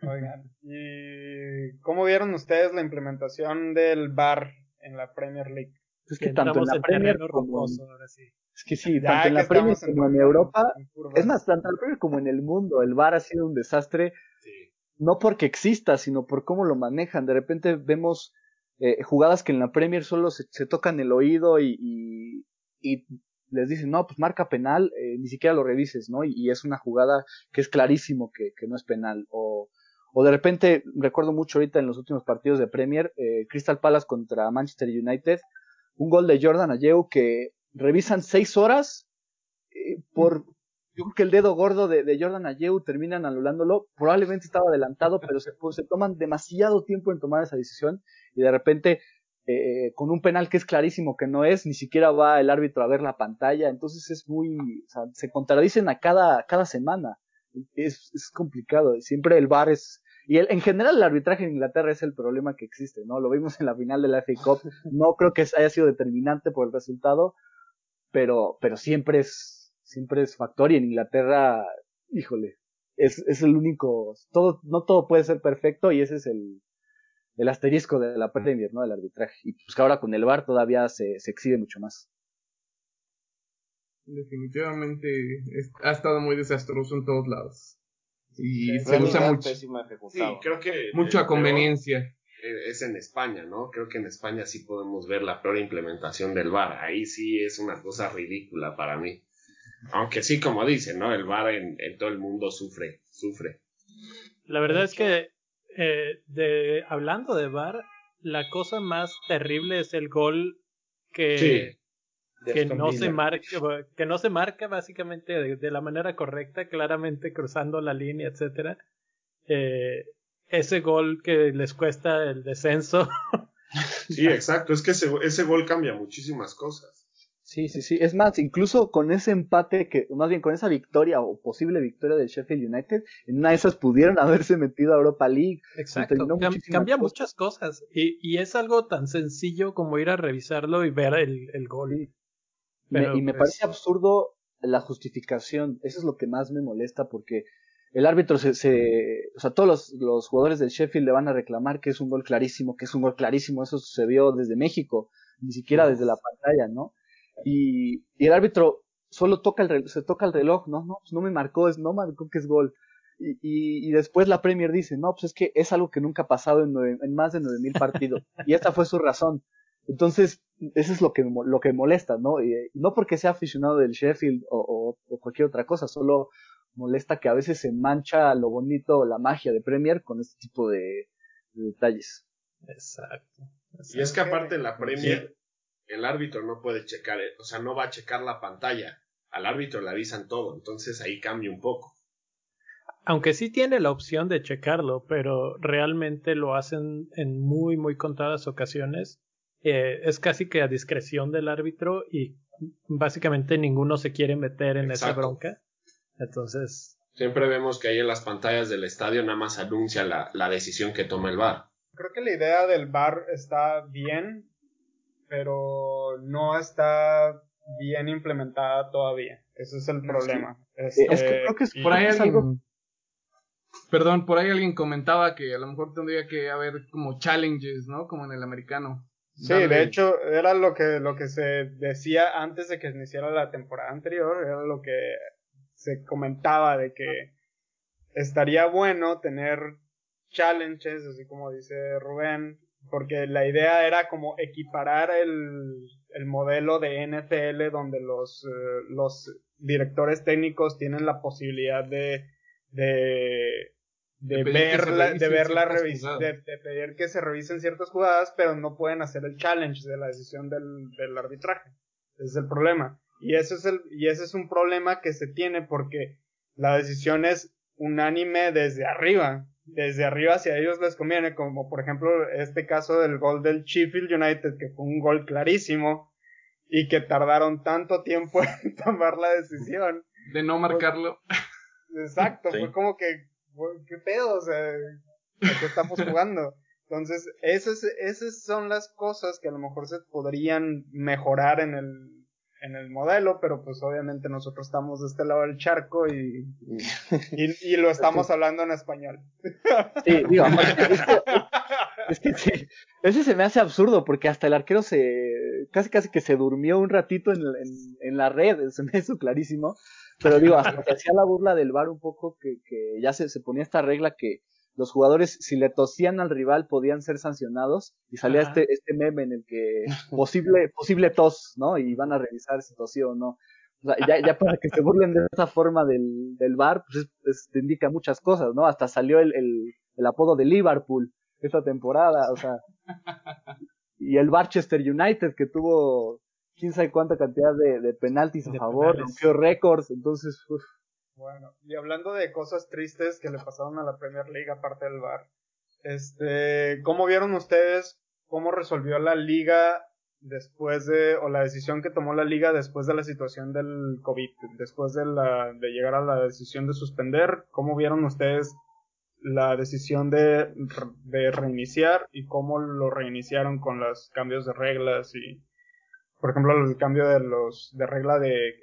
Oigan, ¿y cómo vieron ustedes la implementación del VAR en la Premier League? Es que tanto en la Premier como, ahora sí. Es que sí, tanto en la Premier como en, Europa, es más, tanto en la Premier como en el mundo, el VAR ha sido un desastre, no porque exista, sino por cómo lo manejan. De repente vemos eh, jugadas que en la Premier solo se, tocan el oído y, y, les dicen, no, pues marca penal, eh, ni siquiera lo revises, ¿no? Y, es una jugada que es clarísimo que, no es penal. O, o de repente, recuerdo mucho ahorita en los últimos partidos de Premier, eh, Crystal Palace contra Manchester United, un gol de Jordan Ayew que revisan seis horas eh, por yo creo que el dedo gordo de, Jordan Ayew terminan anulándolo. Probablemente estaba adelantado, pero se, pues, se toman demasiado tiempo en tomar esa decisión y de repente eh, con un penal que es clarísimo que no es, ni siquiera va el árbitro a ver la pantalla. Entonces es muy, o sea, se contradicen a cada, cada semana. Es, es complicado. Siempre el VAR es, y el, en general el arbitraje en Inglaterra es el problema que existe, ¿no? Lo vimos en la final de la FA Cup. No creo que haya sido determinante por el resultado, pero, pero siempre es, siempre es factor y en Inglaterra, híjole, es, es el único, todo, no todo puede ser perfecto y ese es el, el asterisco de la Premier, ¿no? Del arbitraje. Y pues que ahora con el VAR todavía se, se exhibe mucho más. Definitivamente ha estado muy desastroso en todos lados. Y se usa mucho. Sí, creo que. Mucha conveniencia es en España, ¿no? Creo que en España sí podemos ver la peor implementación del VAR. Ahí sí es una cosa ridícula para mí. Aunque sí, como dicen, ¿no? El VAR en, todo el mundo sufre, sufre. La verdad es que, eh, de, hablando de VAR, la cosa más terrible es el gol que, que no se marca, que no se marca básicamente de, la manera correcta, claramente cruzando la línea, etcétera. Eh, ese gol que les cuesta el descenso. Sí, exacto, es que ese, ese gol cambia muchísimas cosas. Sí, sí, sí. Es más, incluso con ese empate, que más bien con esa victoria o posible victoria del Sheffield United, en una de esas pudieron haberse metido a Europa League. Exacto, cambia muchas cosas. Y, y, es algo tan sencillo como ir a revisarlo y ver el, el gol. y me parece absurdo la justificación. Eso es lo que más me molesta porque el árbitro se, se o sea, todos los, los, jugadores del Sheffield le van a reclamar que es un gol clarísimo, que es un gol clarísimo, eso sucedió desde México, ni siquiera desde la pantalla, ¿no? Y, y el árbitro solo toca el reloj, se toca el reloj, no, no, pues no me marcó, es, no marcó que es gol. Y, y, y, después la Premier dice, no, pues es que es algo que nunca ha pasado en, en más de nueve mil partidos. y esta fue su razón. Entonces, eso es lo que, lo que molesta, ¿no? Y, no porque sea aficionado del Sheffield o, o, o cualquier otra cosa, solo molesta que a veces se mancha lo bonito, la magia de Premier con este tipo de, detalles. Exacto. Y es que aparte la Premier, el árbitro no puede checar, eh, o sea, no va a checar la pantalla. Al árbitro le avisan todo, entonces ahí cambia un poco. Aunque sí tiene la opción de checarlo, pero realmente lo hacen en muy, muy contadas ocasiones. Eh, es casi que a discreción del árbitro y básicamente ninguno se quiere meter en esa bronca. Entonces. Siempre vemos que ahí en las pantallas del estadio nada más anuncia la, la decisión que toma el VAR. Creo que la idea del VAR está bien, pero no está bien implementada todavía. Ese es el problema. es que este, creo que es por ahí alguien, Perdón, por ahí alguien comentaba que a lo mejor tendría que haber como challenges, ¿no? Como en el americano. Sí, de hecho, era lo que, lo que se decía antes de que iniciara la temporada anterior, era lo que se comentaba de que estaría bueno tener challenges, así como dice Rubén, porque la idea era como equiparar el, el modelo de NFL donde los, eh, los directores técnicos tienen la posibilidad de, de, de, ver la, de ver la revisión, de, pedir que se revisen ciertas jugadas, pero no pueden hacer el challenge de la decisión del, del arbitraje. Ese es el problema. Y ese es el, y ese es un problema que se tiene porque la decisión es unánime desde arriba desde arriba hacia ellos les conviene, como por ejemplo este caso del gol del Sheffield United, que fue un gol clarísimo y que tardaron tanto tiempo en tomar la decisión. De no marcarlo. exacto, fue como que, ¿qué pedo? O sea, qué estamos jugando? Entonces, esas, esas son las cosas que a lo mejor se podrían mejorar en el, en el modelo, pero pues obviamente nosotros estamos de este lado del charco y, y, lo estamos hablando en español. Sí, digo, es que, sí, ese se me hace absurdo porque hasta el arquero se, casi casi que se durmió un ratito en, en, en la red, se me hizo clarísimo, pero digo, hasta que hacía la burla del bar un poco que, que ya se, se ponía esta regla que los jugadores, si le tosían al rival, podían ser sancionados. Y salía este, este meme en el que posible, posible tos, ¿no? Y van a revisar si tosió o no. O sea, ya, ya para que se burlen de esa forma del, del bar, pues te indica muchas cosas, ¿no? Hasta salió el, el, el apodo de Liverpool esta temporada, o sea. Y el Barchester United, que tuvo quién sabe cuánta cantidad de, de penaltis a favor, rompió récords, entonces, uf, bueno, y hablando de cosas tristes que le pasaron a la Premier League aparte del VAR, este, ¿cómo vieron ustedes cómo resolvió la liga después de, o la decisión que tomó la liga después de la situación del COVID, después de la, de llegar a la decisión de suspender, ¿cómo vieron ustedes la decisión de, de reiniciar y cómo lo reiniciaron con los cambios de reglas y, por ejemplo, el cambio de los, de regla de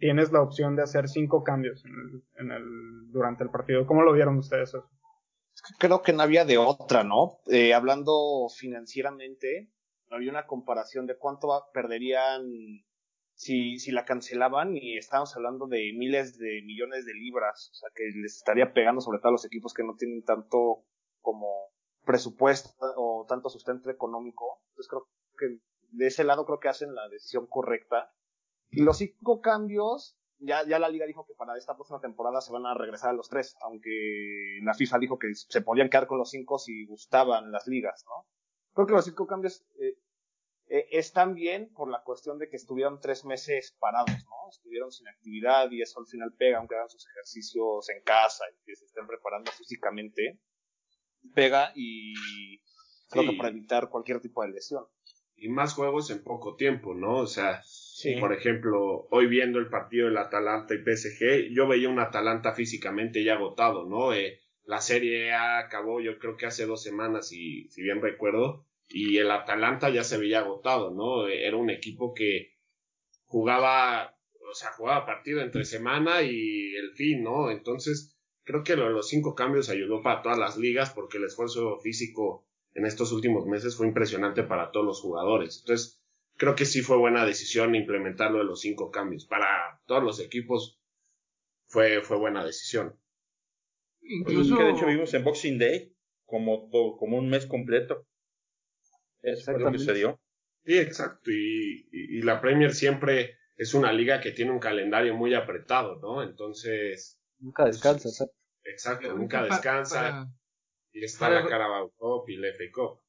tienes la opción de hacer cinco cambios en el, durante el partido. ¿Cómo lo vieron ustedes eso? Creo que no había de otra, ¿no? Eh, hablando financieramente, había una comparación de cuánto perderían si, si la cancelaban y estamos hablando de miles de millones de libras, o sea que les estaría pegando sobre todo a los equipos que no tienen tanto como presupuesto o tanto sustento económico. Entonces creo que de ese lado creo que hacen la decisión correcta los cinco cambios, ya, ya la liga dijo que para esta próxima temporada se van a regresar a los tres, aunque la FIFA dijo que se podían quedar con los cinco si gustaban las ligas, ¿no? Creo que los cinco cambios eh, eh, están bien por la cuestión de que estuvieron tres meses parados, ¿no? Estuvieron sin actividad y eso al final pega, aunque hagan sus ejercicios en casa y que se estén preparando físicamente, pega y creo que para evitar cualquier tipo de lesión. Y más juegos en poco tiempo, ¿no? O sea, por ejemplo, hoy viendo el partido del Atalanta y PSG, yo veía un Atalanta físicamente ya agotado, ¿no? Eh, la serie acabó yo creo que hace dos semanas, y, si bien recuerdo, y el Atalanta ya se veía agotado, ¿no? Era un equipo que jugaba, o sea, jugaba partido entre semana y el fin, ¿no? Entonces, creo que los cinco cambios ayudó para todas las ligas porque el esfuerzo físico en estos últimos meses fue impresionante para todos los jugadores. Entonces, creo que sí fue buena decisión implementarlo de los cinco cambios. Para todos los equipos fue, fue buena decisión. Incluso que de hecho vimos en Boxing Day como, como un mes completo. Eso fue lo que se dio. Sí, exacto. Y, y, la Premier siempre es una liga que tiene un calendario muy apretado, ¿no? Entonces. Nunca descansa, exacto. Exacto, nunca descansa. Y está la Carabao Cup y la FA Cup.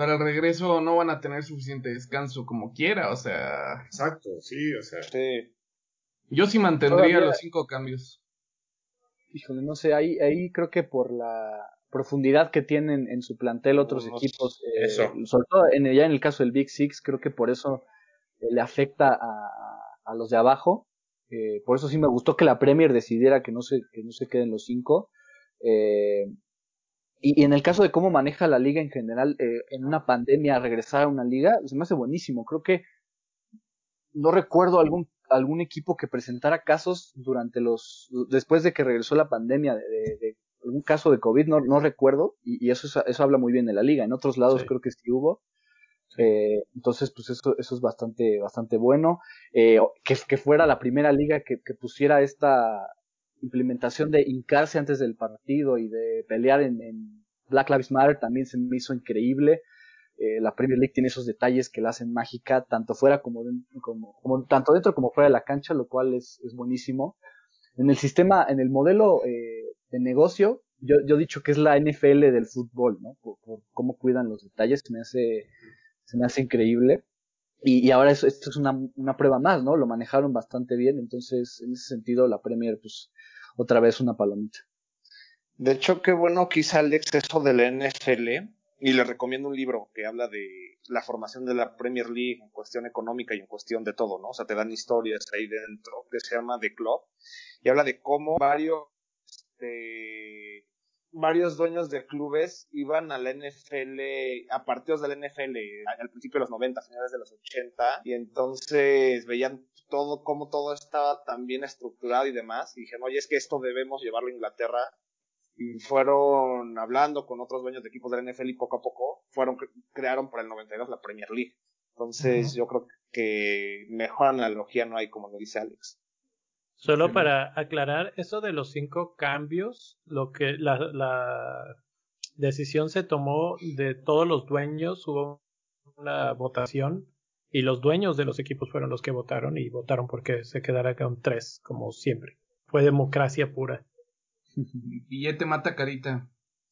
Para el regreso no van a tener suficiente descanso como quiera, o sea. Exacto, sí, o sea. Sí. Yo sí mantendría los cinco cambios. Híjole, no sé, ahí, ahí creo que por la profundidad que tienen en su plantel otros equipos, eh, sobre todo en, ya en el caso del Big Six, creo que por eso eh, le afecta a, a, los de abajo. Eh, por eso sí me gustó que la Premier decidiera que no se, que no se queden los cinco. Eh, y, en el caso de cómo maneja la liga en general, eh, en una pandemia, regresar a una liga, se me hace buenísimo. Creo que no recuerdo algún algún equipo que presentara casos durante los después de que regresó la pandemia de, de, algún caso de covid no, no recuerdo y, y, eso eso habla muy bien de la liga. En otros lados creo que sí hubo. Eh, entonces pues eso eso es bastante bastante bueno. Eh, que, que fuera la primera liga que, que pusiera esta implementación de hincarse antes del partido y de pelear en, Black Lives Matter también se me hizo increíble. Eh, la Premier League tiene esos detalles que la hacen mágica, tanto fuera como, como, tanto dentro como fuera de la cancha, lo cual es, es buenísimo. En el sistema, en el modelo eh, de negocio, yo, yo he dicho que es la NFL del fútbol, ¿no? Por, cómo cuidan los detalles, se me hace, se me hace increíble. Y, y ahora eso, esto es una, una prueba más, ¿no? Lo manejaron bastante bien, entonces en ese sentido la Premier, pues, otra vez una palomita. De hecho, qué bueno que hizo el exceso del NFL y le recomiendo un libro que habla de la formación de la Premier League en cuestión económica y en cuestión de todo, ¿no? O sea, te dan historias ahí dentro que se llama The Club y habla de cómo varios este, varios dueños de clubes iban a la NFL, a partidos de la NFL al principio de los 90, finales de los 80, y entonces veían todo, cómo todo estaba tan bien estructurado y demás, y dijeron, oye, es que esto debemos llevarlo a Inglaterra, y fueron hablando con otros dueños de equipos de la NFL y poco a poco fueron, crearon por el 92 la Premier League. Entonces, yo creo que mejor analogía no hay, como lo dice Alex. Solo para aclarar, eso de los cinco cambios, lo que la, la decisión se tomó de todos los dueños, hubo una votación y los dueños de los equipos fueron los que votaron y votaron porque se quedara con tres, como siempre. Fue democracia pura. Billete mata carita.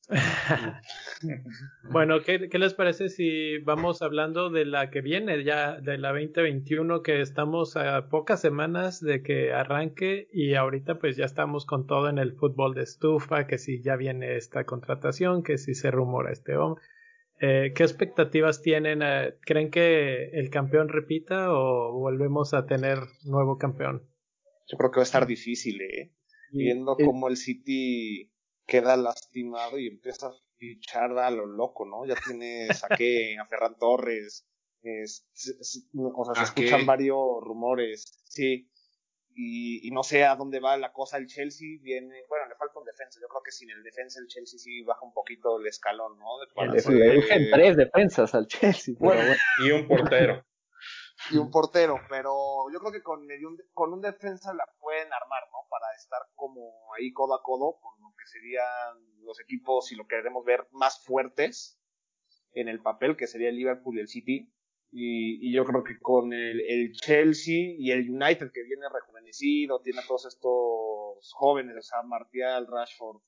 bueno, ¿qué, ¿qué, les parece si vamos hablando de la que viene ya, de la 2021, que estamos a pocas semanas de que arranque y ahorita pues ya estamos con todo en el fútbol de estufa, que si ya viene esta contratación, que si se rumora este hombre. Eh, ¿Qué expectativas tienen? Eh, ¿Creen que el campeón repita o volvemos a tener nuevo campeón? Yo creo que va a estar difícil, ¿eh? Viendo cómo el City queda lastimado y empieza a fichar a lo loco, ¿no? Ya tiene saque a Ferran Torres, o sea, se escuchan varios rumores, sí, y, no sé a dónde va la cosa. El Chelsea viene, bueno, le falta un defensa. Yo creo que sin el defensa el Chelsea sí baja un poquito el escalón, ¿no? Le tres defensas al Chelsea. Y un portero. y un portero, pero yo creo que con, un, con un defensa la pueden armar, ¿no? Para estar como ahí codo a codo con serían los equipos, si lo queremos ver, más fuertes en el papel, que sería el Liverpool y el City. Y, yo creo que con el, el, Chelsea y el United, que viene rejuvenecido, tiene a todos estos jóvenes, o sea, Martial, Rashford,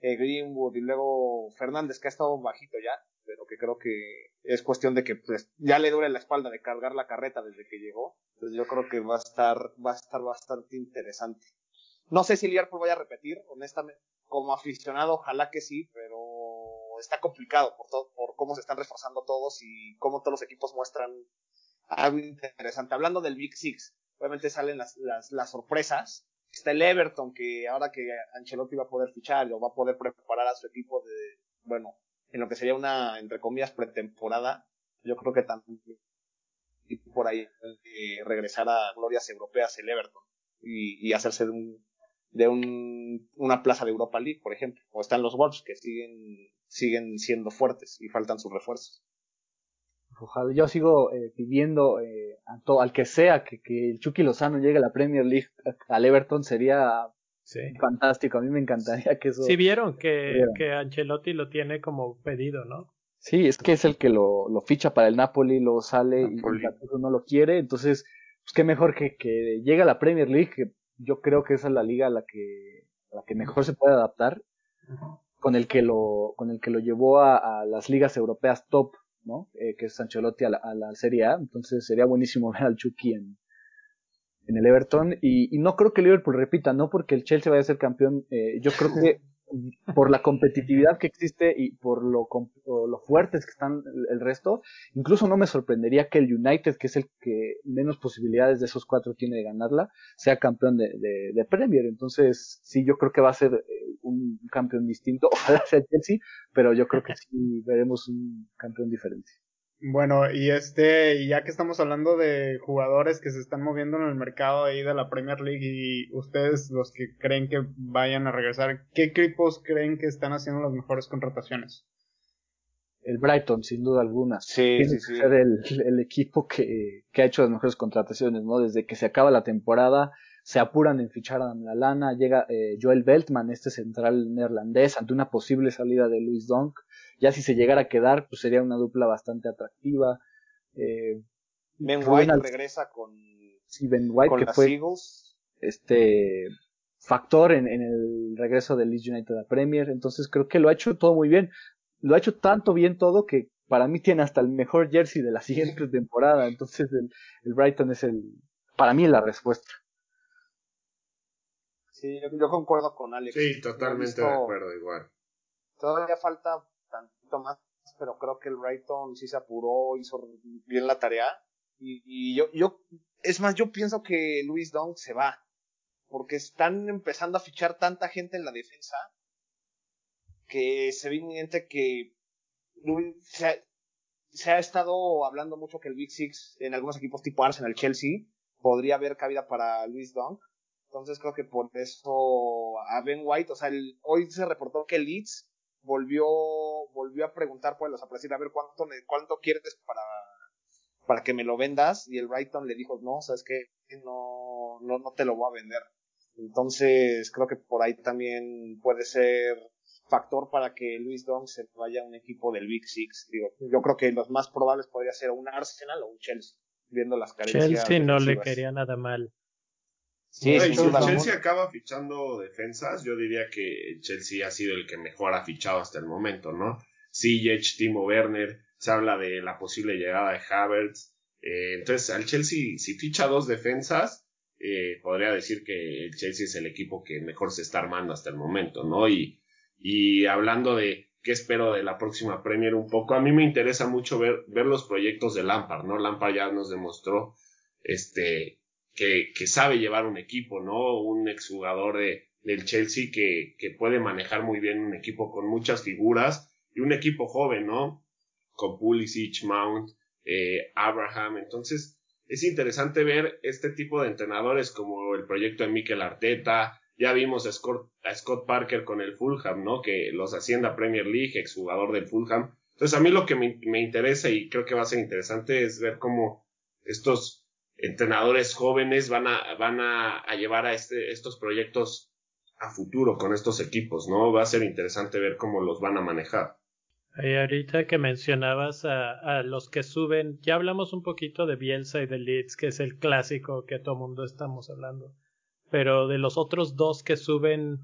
eh, Greenwood y luego Fernández, que ha estado bajito ya, pero que creo que es cuestión de que pues, ya le duele la espalda de cargar la carreta desde que llegó. Entonces yo creo que va a estar, va a estar bastante interesante. No sé si Liverpool vaya a repetir, honestamente, como aficionado, ojalá que sí, pero está complicado por todo, por cómo se están reforzando todos y cómo todos los equipos muestran algo interesante. Hablando del Big Six, obviamente salen las, las, las sorpresas. Está el Everton, que ahora que Ancelotti va a poder fichar o va a poder preparar a su equipo de, bueno, en lo que sería una, entre comillas, pretemporada, yo creo que también y por ahí eh, regresar a glorias europeas el Everton y, y hacerse de un de un, una plaza de Europa League, por ejemplo, o están los Wolves que siguen siguen siendo fuertes y faltan sus refuerzos. Ojalá, yo sigo eh, pidiendo eh, al que sea que, que el Chucky Lozano llegue a la Premier League al Everton sería Fantástico, a mí me encantaría que eso. Sí, vieron que, que Ancelotti lo tiene como pedido, ¿no? Sí, es que es el que lo, lo ficha para el Napoli, lo sale y y no lo quiere. Entonces, pues qué mejor que, que llegue a la Premier League, que yo creo que esa es la liga a la que, a la que mejor se puede adaptar, con el que lo, con el que lo llevó a, las ligas europeas top ¿no? Eh, que es Ancelotti a la, a la Serie A, entonces sería buenísimo ver al Chucky en, en el Everton. Y, y, no creo que Liverpool repita, no porque el Chelsea vaya a ser campeón, eh, yo creo que por la competitividad que existe y por lo, lo fuertes que están el resto, incluso no me sorprendería que el United, que es el que menos posibilidades de esos cuatro tiene de ganarla, sea campeón de, de, Premier. Entonces, sí, yo creo que va a ser eh, un campeón distinto. Ojalá sea Chelsea, pero yo creo que sí veremos un campeón diferente. Bueno, y este, ya que estamos hablando de jugadores que se están moviendo en el mercado ahí de la Premier League y ustedes los que creen que vayan a regresar, ¿qué equipos creen que están haciendo las mejores contrataciones? El Brighton, sin duda alguna. Sí, Tiene sí, que ser el, el equipo que, que, ha hecho las mejores contrataciones, ¿no? Desde que se acaba la temporada, se apuran en fichar a la lana, llega eh, Joel Beltman, este central neerlandés, ante una posible salida de Luis Donk ya si se llegara a quedar, pues sería una dupla bastante atractiva. Eh, ben White regresa con, sí, ben White, con que las fue Eagles. este factor en, en, el regreso de Leeds United a Premier. Entonces creo que lo ha hecho todo muy bien. Lo ha hecho tanto bien todo que para mí tiene hasta el mejor jersey de la siguiente temporada. Entonces el, el Brighton es el, para mí la respuesta. Sí, yo, yo concuerdo con Alex. Sí, totalmente de acuerdo, igual. Todavía falta tantito más, pero creo que el Brighton sí se apuró, hizo bien la tarea. Y, y yo, yo, es más, yo pienso que Luis Dong se va, porque están empezando a fichar tanta gente en la defensa que se ve inminente que Luis, se, ha, se ha estado hablando mucho que el Big Six en algunos equipos tipo Arsenal, Chelsea, podría haber cabida para Luis Dong. Entonces creo que por eso a Ben White, o sea, el, hoy se reportó que Leeds volvió volvió a preguntar por los a ver cuánto cuánto quieres para para que me lo vendas y el Brighton le dijo no sabes que no no no te lo voy a vender entonces creo que por ahí también puede ser factor para que Luis Dong se vaya a un equipo del Big Six. Digo yo creo que los más probables podría ser un Arsenal o un Chelsea viendo las carencias Chelsea no le quería nada mal Sí, no, y si Chelsea acaba fichando defensas, yo diría que Chelsea ha sido el que mejor ha fichado hasta el momento, ¿no? Ziyech, Timo Werner, se habla de la posible llegada de Havertz. Eh, entonces, al Chelsea, si ficha dos defensas, eh, podría decir que el Chelsea es el equipo que mejor se está armando hasta el momento, ¿no? Y, y hablando de qué espero de la próxima Premier un poco, a mí me interesa mucho ver, ver los proyectos de Lampard, ¿no? Lampard ya nos demostró este que, que sabe llevar un equipo, ¿no? Un exjugador de, del Chelsea que, que puede manejar muy bien un equipo con muchas figuras y un equipo joven, ¿no? Con Pulisic, Mount, eh, Abraham. Entonces, es interesante ver este tipo de entrenadores como el proyecto de Mikel Arteta. Ya vimos a Scott, a Scott Parker con el Fulham, ¿no? Que los hacienda Premier League, exjugador del Fulham. Entonces, a mí lo que me, me interesa y creo que va a ser interesante es ver cómo estos entrenadores jóvenes van a, van a, llevar a este, estos proyectos a futuro con estos equipos, ¿no? Va a ser interesante ver cómo los van a manejar. Y ahorita que mencionabas a, a, los que suben, ya hablamos un poquito de Bielsa y de Leeds, que es el clásico que todo mundo estamos hablando. Pero de los otros dos que suben,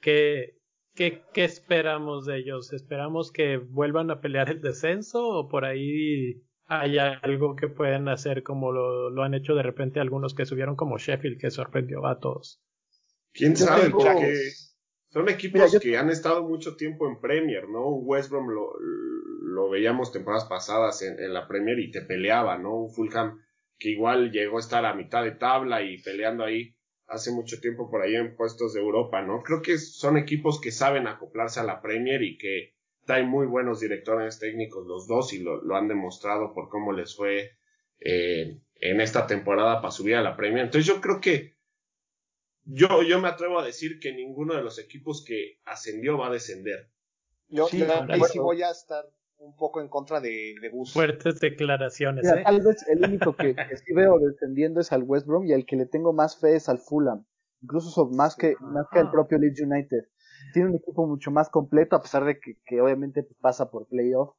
¿qué, qué, qué esperamos de ellos? ¿Esperamos que vuelvan a pelear el descenso o por ahí hay algo que pueden hacer como lo, lo, han hecho de repente algunos que subieron como Sheffield que sorprendió a todos. ¿Quién sabe? Porque son equipos Mira, yo... que han estado mucho tiempo en Premier, ¿no? West Brom lo, lo veíamos temporadas pasadas en, en, la Premier y te peleaba, ¿no? Un Fulham que igual llegó a estar a mitad de tabla y peleando ahí hace mucho tiempo por ahí en puestos de Europa, ¿no? Creo que son equipos que saben acoplarse a la Premier y que hay muy buenos directores técnicos los dos y lo, lo han demostrado por cómo les fue eh, en esta temporada para subir a la Premier. Entonces yo creo que yo, yo me atrevo a decir que ninguno de los equipos que ascendió va a descender. Yo, sí, yo ahí sí voy a estar un poco en contra de, de Gus. Fuertes declaraciones. Mira, ¿eh? Tal vez el único que, que, sí veo descendiendo es al West Brom y al que le tengo más fe es al Fulham. Incluso son más que, más que al propio Leeds United tiene un equipo mucho más completo, a pesar de que, que obviamente pasa por playoff.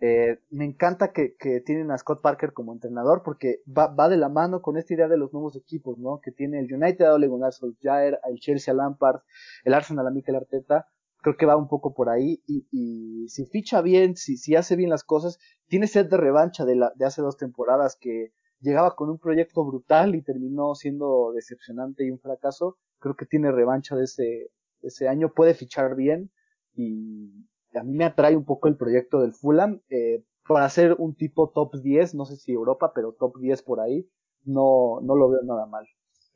Eh, me encanta que, que, tienen a Scott Parker como entrenador porque va, va, de la mano con esta idea de los nuevos equipos, ¿no? Que tiene el United a Ole Gunnar Solskjaer, el Chelsea a Lampard, el Arsenal a Mikel Arteta. creo que va un poco por ahí y, y si ficha bien, si, si hace bien las cosas, tiene sed de revancha de, la, de hace dos temporadas que llegaba con un proyecto brutal y terminó siendo decepcionante y un fracaso, creo que tiene revancha de ese, ese año, puede fichar bien y a mí me atrae un poco el proyecto del Fulham, eh, para ser un tipo top 10, no sé si Europa, pero top 10 por ahí, no, no lo veo nada mal.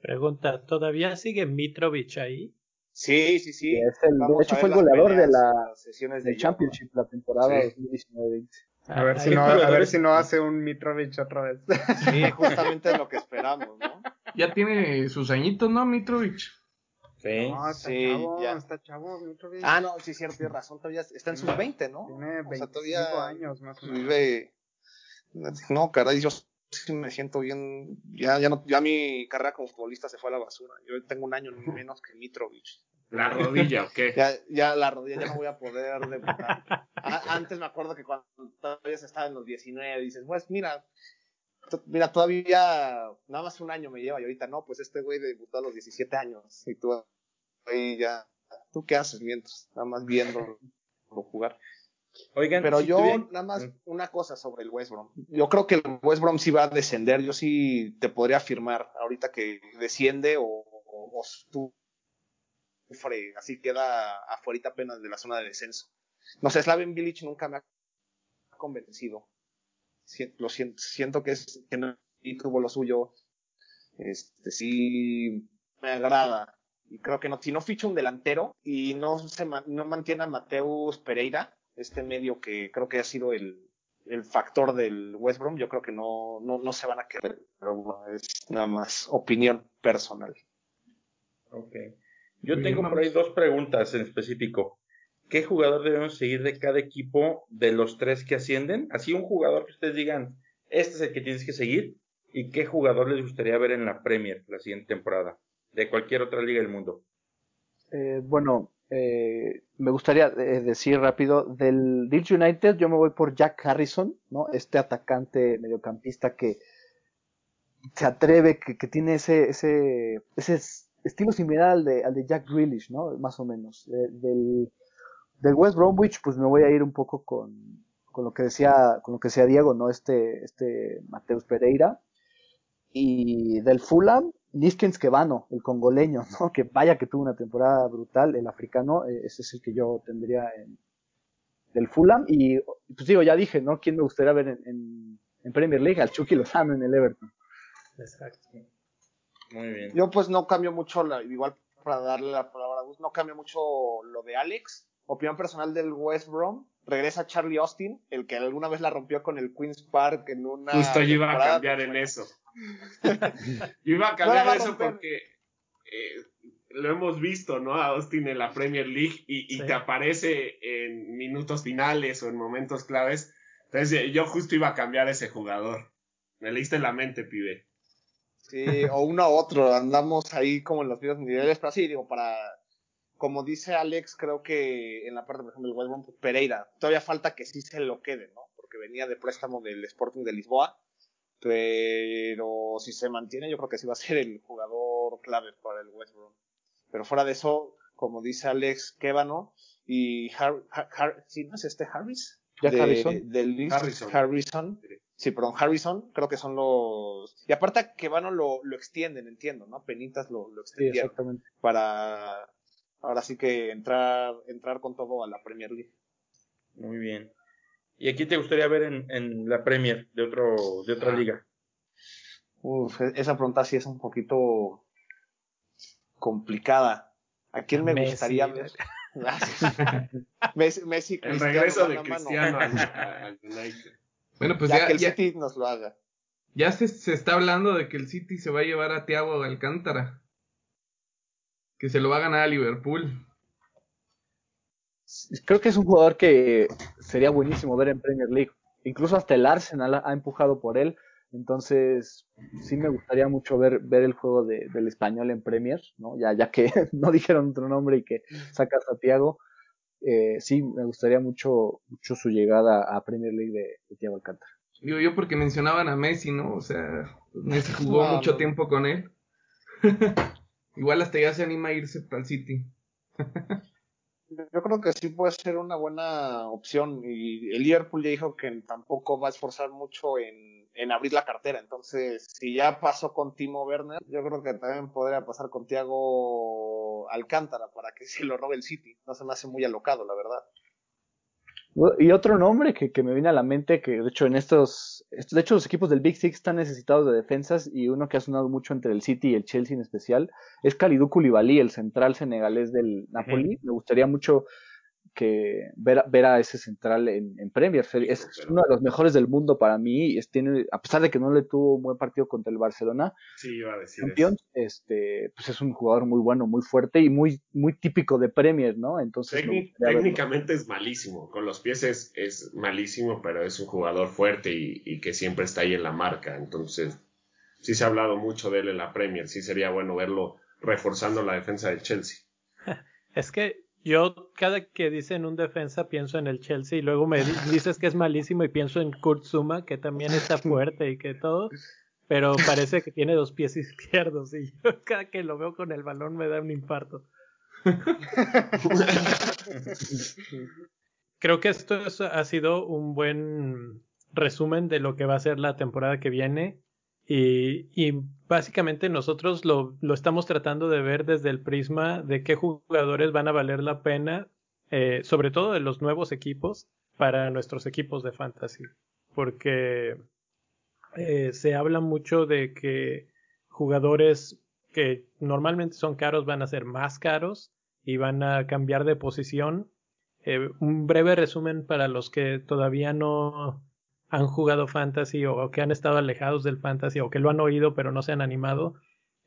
Pregunta, ¿todavía sigue Mitrovic ahí? Sí, sí, sí. Es el, de hecho fue el goleador de la sesiones de Championship la temporada 2019-20. A ver, si no, a ver si no hace un Mitrovic otra vez. Sí, justamente lo que esperamos, ¿no? Ya tiene sus añitos, ¿no, Mitrovic? Sí, no, está sí, chavo, ya. está chavo. Ah, no, sí, cierto, tienes razón, todavía está en sus 20, ¿no? Tiene 25 o sea, todavía años más o menos. vive... No, caray, yo sí me siento bien, ya, ya, no, ya mi carrera como futbolista se fue a la basura, yo tengo un año menos que Mitrovic. ¿La rodilla o qué? Ya, ya la rodilla ya no voy a poder debutar. A- antes me acuerdo que cuando todavía se estaba en los 19, dices, pues mira, mira, todavía nada más un año me lleva y ahorita no, pues este güey debutó a los 17 años y tú ahí ya, ¿tú qué haces mientras? Nada más viendo jugar. Oigan, Pero si yo, tuvieran- nada más, una cosa sobre el West Brom. Yo creo que el West Brom sí va a descender. Yo sí te podría afirmar ahorita que desciende o, o, o sufre, así queda afuera apenas de la zona de descenso. No sé, Slaven Village nunca me ha convencido. Si- Lo siento, siento que es que no tuvo lo suyo. Este sí me agrada. Y creo que no, si no ficha un delantero y no se no mantiene a Mateus Pereira, este medio que creo que ha sido el, el factor del West Brom, yo creo que no, no, no se van a querer, pero bueno, es nada más opinión personal. Ok. Yo tengo por ahí dos preguntas en específico. ¿Qué jugador debemos seguir de cada equipo de los tres que ascienden? Así un jugador que ustedes digan, este es el que tienes que seguir. ¿Y qué jugador les gustaría ver en la Premier la siguiente temporada? De cualquier otra liga del mundo. Eh, bueno, eh, me gustaría eh, decir rápido, del Leeds United yo me voy por Jack Harrison, ¿no? Este atacante mediocampista que se atreve, que, tiene ese, ese, ese es- estilo similar al de, al de Jack Grealish, ¿no? Más o menos. De- del, del West Bromwich, pues me voy a ir un poco con, con lo que decía, con lo que decía Diego, ¿no? Este, este Mateus Pereira. Y del Fulham, Niskens Kebano, el congoleño, ¿no? Que vaya que tuvo una temporada brutal, el africano, eh, ese es el que yo tendría en, del Fulham. Y pues digo, ya dije, ¿no? ¿Quién me gustaría ver en, en, en Premier League? Al Chucky Lozano en el Everton. Exacto. Muy bien. Yo pues no cambio mucho, la, igual para darle la palabra a Gus, no cambio mucho lo de Alex. Opinión personal del West Brom. Regresa Charlie Austin, el que alguna vez la rompió con el Queen's Park en una. Justo yo iba a cambiar en eso. Yo iba a No cambiar a eso porque eh, lo hemos visto, ¿no? A Austin en la Premier League y, y Sí. te aparece en minutos finales o en momentos claves. Entonces yo justo iba a cambiar a ese jugador. Me leíste la mente, pibe. Sí, o uno a otro, andamos ahí como en los mismos niveles, pero sí, digo, para, como dice Alex, creo que en la parte, por ejemplo, del West Brom, pues, Pereira, todavía falta que sí se lo quede, ¿no? Porque venía de préstamo del Sporting de Lisboa, pero si se mantiene, yo creo que sí va a ser el jugador clave para el West Brom. Pero fuera de eso, como dice Alex, Kébano y Har, Har- Har- ¿sí, no es este Harris? Jack De- Harrison. del Leeds, Harrison. Harrison. Sí, perdón, Harrison, creo que son los. Y aparte a Kebano lo, lo extienden, entiendo, ¿no? Penitas lo, lo Sí, extendieron exactamente. para ahora sí que entrar, entrar con todo a la Premier League. Muy bien. ¿Y aquí te gustaría ver en, en la Premier de otro de otra liga? Uf, e- esa pregunta sí es un poquito complicada. ¿A quién me Messi. gustaría ver? Messi, Messi El regreso de. Cristiano al, al. Bueno, pues ya, ya, que el ya, City nos lo haga. ya se, se está hablando de que el City se va a llevar a Thiago Alcántara. Que se lo va a ganar a Liverpool. Creo que es un jugador que sería buenísimo ver en Premier League. Incluso hasta el Arsenal ha empujado por él. Entonces, sí me gustaría mucho ver, ver el juego de- del español en Premier, ¿no? Ya, ya que no dijeron otro nombre y que sacas a Thiago. Eh, sí, me gustaría mucho, mucho su llegada a Premier League de, de Thiago Alcántara. Digo yo porque mencionaban a Messi, ¿no? O sea, Messi jugó No, mucho no. tiempo con él. Igual hasta ya se anima a irse para el City. Yo creo que sí puede ser una buena opción y el Liverpool ya dijo que tampoco va a esforzar mucho en, en abrir la cartera. Entonces, si ya pasó con Timo Werner, yo creo que también podría pasar con Thiago Alcántara para que se lo robe el City. No se me hace muy alocado, la verdad. Y otro nombre que, que, me viene a la mente, que de hecho en estos, de hecho los equipos del Big Six están necesitados de defensas y uno que ha sonado mucho entre el City y el Chelsea en especial es Kalidou Koulibaly, el central senegalés del Napoli. Me gustaría mucho que ver, ver a ese central en, en Premier. Es, uno de los mejores del mundo para mí. Es, tiene, a pesar de que no le tuvo un buen partido contra el Barcelona, sí, iba a decir campeón, este, pues es un jugador muy bueno, muy fuerte y muy, muy típico de Premier, ¿no? Entonces, técnicamente es malísimo. Con los pies es, es, malísimo, pero es un jugador fuerte y, y que siempre está ahí en la marca. Entonces, sí se ha hablado mucho de él en la Premier. Sí sería bueno verlo reforzando la defensa del Chelsea. Es que yo cada que dicen un defensa pienso en el Chelsea y luego me dices que es malísimo y pienso en Kurt Zuma que también está fuerte y que todo, pero parece que tiene dos pies izquierdos y yo cada que lo veo con el balón me da un infarto. Creo que esto ha sido un buen resumen de lo que va a ser la temporada que viene. Y, y básicamente nosotros lo, lo, estamos tratando de ver desde el prisma de qué jugadores van a valer la pena, eh, sobre todo de los nuevos equipos, para nuestros equipos de fantasy. Porque eh, se habla mucho de que jugadores que normalmente son caros van a ser más caros y van a cambiar de posición. Eh, un breve resumen para los que todavía no, han jugado fantasy o, que han estado alejados del fantasy o que lo han oído pero no se han animado,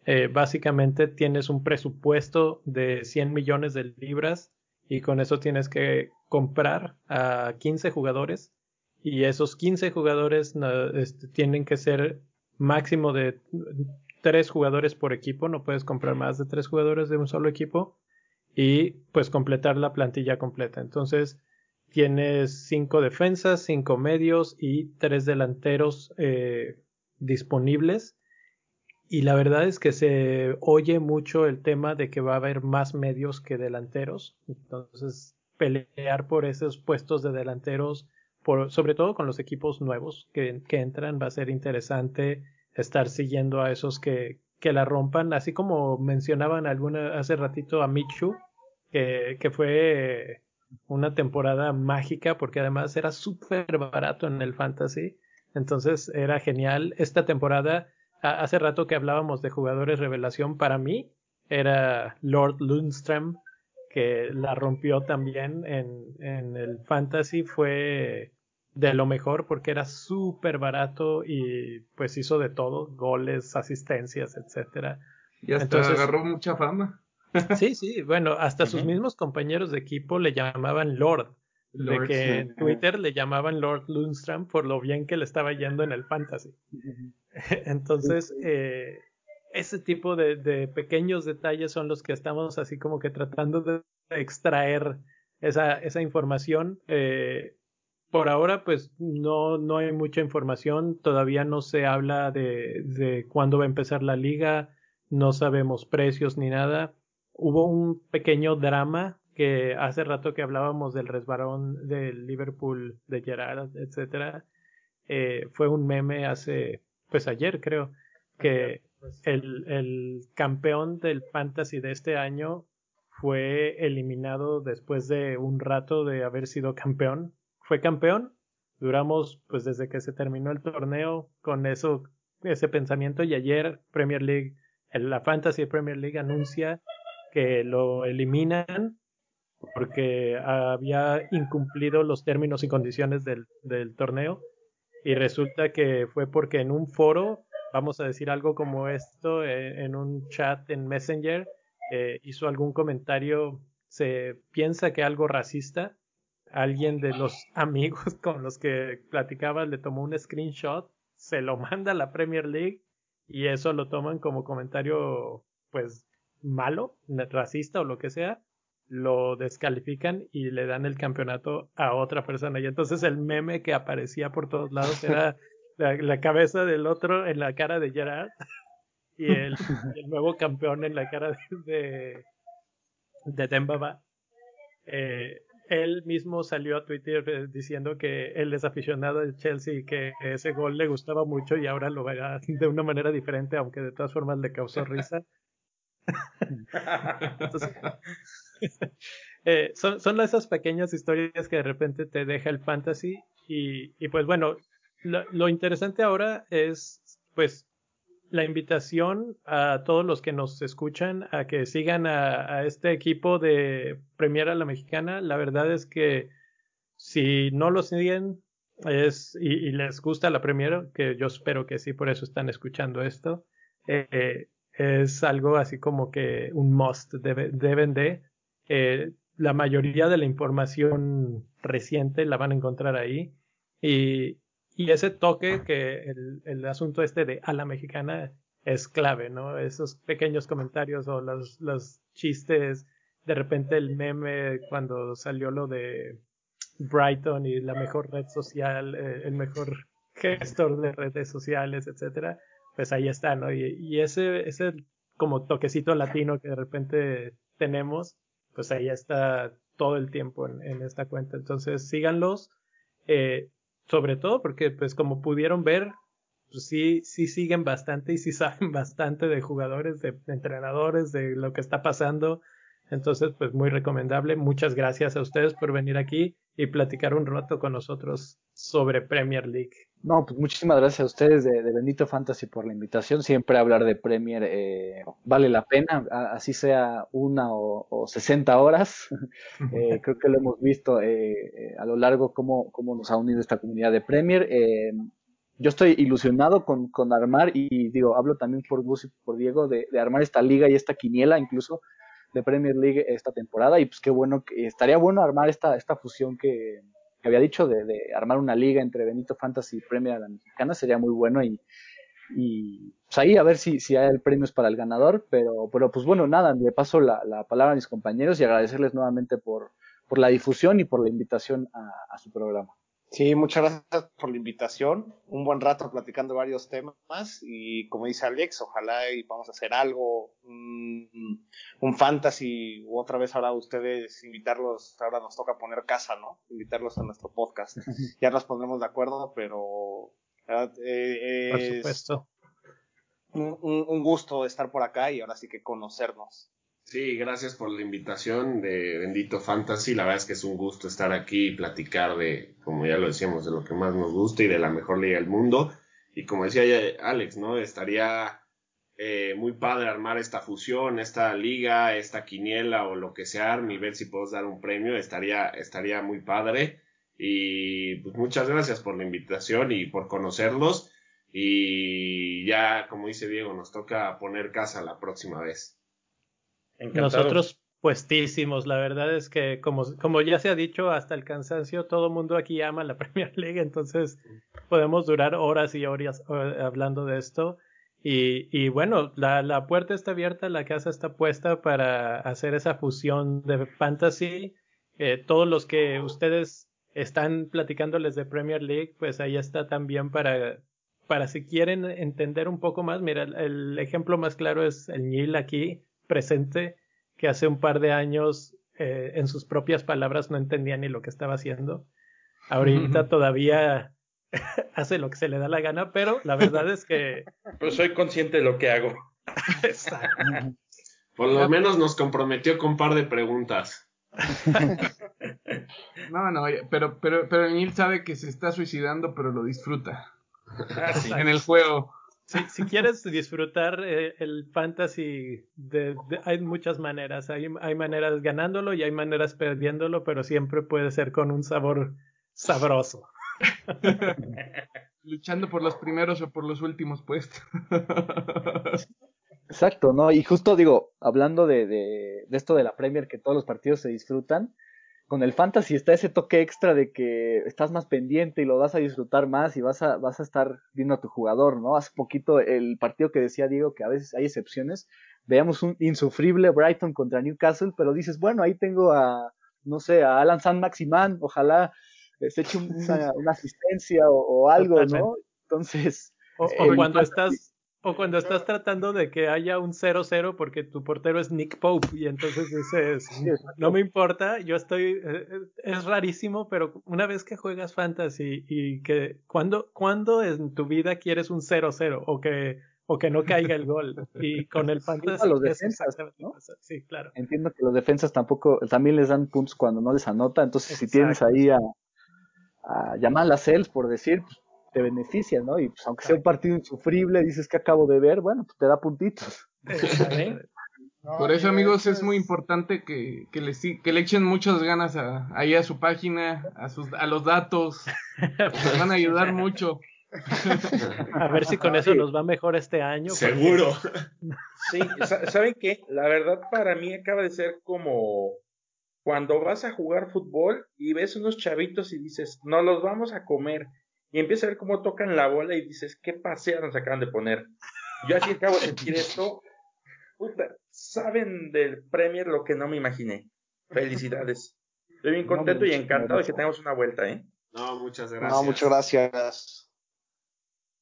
eh, básicamente tienes un presupuesto de 100 millones de libras y con eso tienes que comprar a 15 jugadores y esos 15 jugadores este, tienen que ser máximo de 3 jugadores por equipo, no puedes comprar más de 3 jugadores de un solo equipo y pues completar la plantilla completa. Entonces, tienes cinco defensas, cinco medios y tres delanteros eh, disponibles. Y la verdad es que se oye mucho el tema de que va a haber más medios que delanteros. Entonces, pelear por esos puestos de delanteros, por, sobre todo con los equipos nuevos que, que entran, va a ser interesante estar siguiendo a esos que, que la rompan. Así como mencionaban alguna, hace ratito a Michu, que, que fue una temporada mágica porque además era súper barato en el fantasy. Entonces era genial. Esta temporada, hace rato que hablábamos de jugadores revelación, para mí era Lord Lundström, que la rompió también en, en el fantasy. Fue de lo mejor porque era súper barato y pues hizo de todo, goles, asistencias, etcétera. Y hasta Entonces, agarró mucha fama. Sí, sí, bueno, hasta sus mismos compañeros de equipo le llamaban Lord. de que en Twitter le llamaban Lord Lundstrom por lo bien que le estaba yendo en el fantasy. Entonces, eh, ese tipo de, de, pequeños detalles son los que estamos así como que tratando de extraer esa, esa información. Eh, por ahora, pues no, no hay mucha información, todavía no se habla de, de cuándo va a empezar la liga, no sabemos precios ni nada hubo un pequeño drama que hace rato que hablábamos del resbalón del Liverpool de Gerard, etcétera, eh, fue un meme hace, pues ayer creo, que pues. el, el campeón del fantasy de este año fue eliminado después de un rato de haber sido campeón. Fue campeón, duramos pues desde que se terminó el torneo con eso, ese pensamiento y ayer Premier League, la Fantasy Premier League anuncia que lo eliminan porque había incumplido los términos y condiciones del, torneo y resulta que fue porque en un foro, vamos a decir algo como esto, eh, en un chat en Messenger, eh, hizo algún comentario, se piensa que algo racista, alguien de los amigos con los que platicaba le tomó un screenshot, se lo manda a la Premier League y eso lo toman como comentario pues malo, racista o lo que sea, lo descalifican y le dan el campeonato a otra persona. Y entonces el meme que aparecía por todos lados era la, cabeza del otro en la cara de Gerard y el, el nuevo campeón en la cara de, de, Dembaba. eh, él mismo salió a Twitter eh, diciendo que él es aficionado de Chelsea y que ese gol le gustaba mucho y ahora lo verá de una manera diferente, aunque de todas formas le causó risa. eh, son, esas pequeñas historias que de repente te deja el fantasy y, y pues bueno, lo, lo, interesante ahora es pues la invitación a todos los que nos escuchan a que sigan a, este equipo de Premier a la Mexicana. La verdad es que si no lo siguen es, y, les gusta la Premier, que yo espero que sí, por eso están escuchando esto, eh, es algo así como que un must, deben de. Eh, la mayoría de la información reciente la van a encontrar ahí. Y, y ese toque que el, el, asunto este de a la mexicana es clave, ¿no? Esos pequeños comentarios o los, los chistes, de repente el meme cuando salió lo de Brighton y la mejor red social, eh, el mejor gestor de redes sociales, etcétera, pues ahí está, ¿no? Y, y ese, ese como toquecito latino que de repente tenemos, pues ahí está todo el tiempo en, en esta cuenta. Entonces síganlos. Eh, sobre todo porque pues como pudieron ver, pues sí, sí siguen bastante y sí saben bastante de jugadores, de, entrenadores, de lo que está pasando. Entonces, pues muy recomendable. Muchas gracias a ustedes por venir aquí y platicar un rato con nosotros sobre Premier League. No, pues muchísimas gracias a ustedes de, Bendito Fantasy por la invitación. Siempre hablar de Premier eh, vale la pena, así sea una o, sesenta horas. eh, creo que lo hemos visto eh, eh, a lo largo cómo, cómo nos ha unido esta comunidad de Premier. yo estoy ilusionado con, con, armar y digo, hablo también por Gus y por Diego de, de armar esta liga y esta quiniela incluso de Premier League esta temporada y pues qué bueno, que estaría bueno armar esta, esta fusión que, había dicho de, armar una liga entre Benito Fantasy y Premier a la Mexicana, sería muy bueno y, y pues ahí a ver si, si hay el premio para el ganador, pero, pero pues bueno, nada, le paso la, la palabra a mis compañeros y agradecerles nuevamente por, por la difusión y por la invitación a su programa. Sí, muchas gracias por la invitación. Un buen rato platicando varios temas y como dice Alex, ojalá y vamos a hacer algo, un, un fantasy u otra vez ahora ustedes invitarlos, ahora nos toca poner casa, ¿no? Invitarlos a nuestro podcast. ya nos pondremos de acuerdo, pero eh, por supuesto. Un, un, un gusto estar por acá y ahora sí que conocernos. Sí, gracias por la invitación de Bendito Fantasy. La verdad es que es un gusto estar aquí y platicar de, como ya lo decíamos, de lo que más nos gusta y de la mejor liga del mundo. Y como decía Alex, ¿no? Estaría eh, muy padre armar esta fusión, esta liga, esta quiniela o lo que sea, y ver si podemos dar un premio. Estaría, estaría muy padre. Y pues muchas gracias por la invitación y por conocerlos. Y ya, como dice Diego, nos toca poner casa la próxima vez. Nosotros puestísimos, la verdad es que como, como ya se ha dicho hasta el cansancio, todo el mundo aquí ama la Premier League, entonces podemos durar horas y horas eh, hablando de esto. Y, y bueno, la, la, puerta está abierta, la casa está puesta para hacer esa fusión de fantasy. Eh, todos los que ustedes están platicándoles de Premier League, pues ahí está también para, para si quieren entender un poco más. Mira, el, ejemplo más claro es el Nil aquí presente que hace un par de años eh, en sus propias palabras no entendía ni lo que estaba haciendo. Ahorita todavía hace lo que se le da la gana, pero la verdad es que... Pero soy consciente de lo que hago. Por lo menos nos comprometió con un par de preguntas. no, no, pero, pero, pero Neil sabe que se está suicidando, pero lo disfruta. Ah, en el juego si, quieres disfrutar eh, el fantasy, de, hay muchas maneras. Hay, hay maneras ganándolo y hay maneras perdiéndolo, pero siempre puede ser con un sabor sabroso. Luchando por los primeros o por los últimos puestos. Exacto, ¿no? Y justo digo, hablando de, de, de, esto de la Premier, que todos los partidos se disfrutan, con el fantasy está ese toque extra de que estás más pendiente y lo vas a disfrutar más y vas a, vas a estar viendo a tu jugador, ¿no? Hace poquito el partido que decía Diego que a veces hay excepciones, veamos un insufrible Brighton contra Newcastle, pero dices, bueno, ahí tengo a, no sé, a Alan San Maximán, ojalá se eche una, asistencia o, algo, ¿no? Entonces... O, cuando estás O cuando estás tratando de que haya un 0-0 porque tu portero es Nick Pope y entonces dices, no me importa, yo estoy, eh, es rarísimo, pero una vez que juegas fantasy y que, ¿cuándo, ¿cuándo en tu vida quieres un 0-0 o que, o que no caiga el gol? Y con el fantasy los defensas, ¿no? Sí, claro. Entiendo que los defensas tampoco, también les dan puntos cuando no les anota, entonces si tienes ahí a, a llamar a las sales por decir, pues, te beneficia, ¿no? Y pues aunque sea un partido insufrible, dices que acabo de ver, bueno, pues te da puntitos. Por eso, amigos, es muy importante que, que, le, que le echen muchas ganas a, ahí a su página, a, sus, a los datos. Nos van a ayudar mucho. A ver si con eso nos va mejor este año. Seguro. Sí, ¿saben qué? La verdad para mí acaba de ser como cuando vas a jugar fútbol y ves unos chavitos y dices, no los vamos a comer y empieza a ver cómo tocan la bola y dices, qué pasea nos acaban de poner. Yo así acabo de sentir esto. saben del Premier lo que no me imaginé. Felicidades. Estoy bien contento y encantado de que tengamos una vuelta, ¿eh? No, muchas gracias. No, muchas gracias.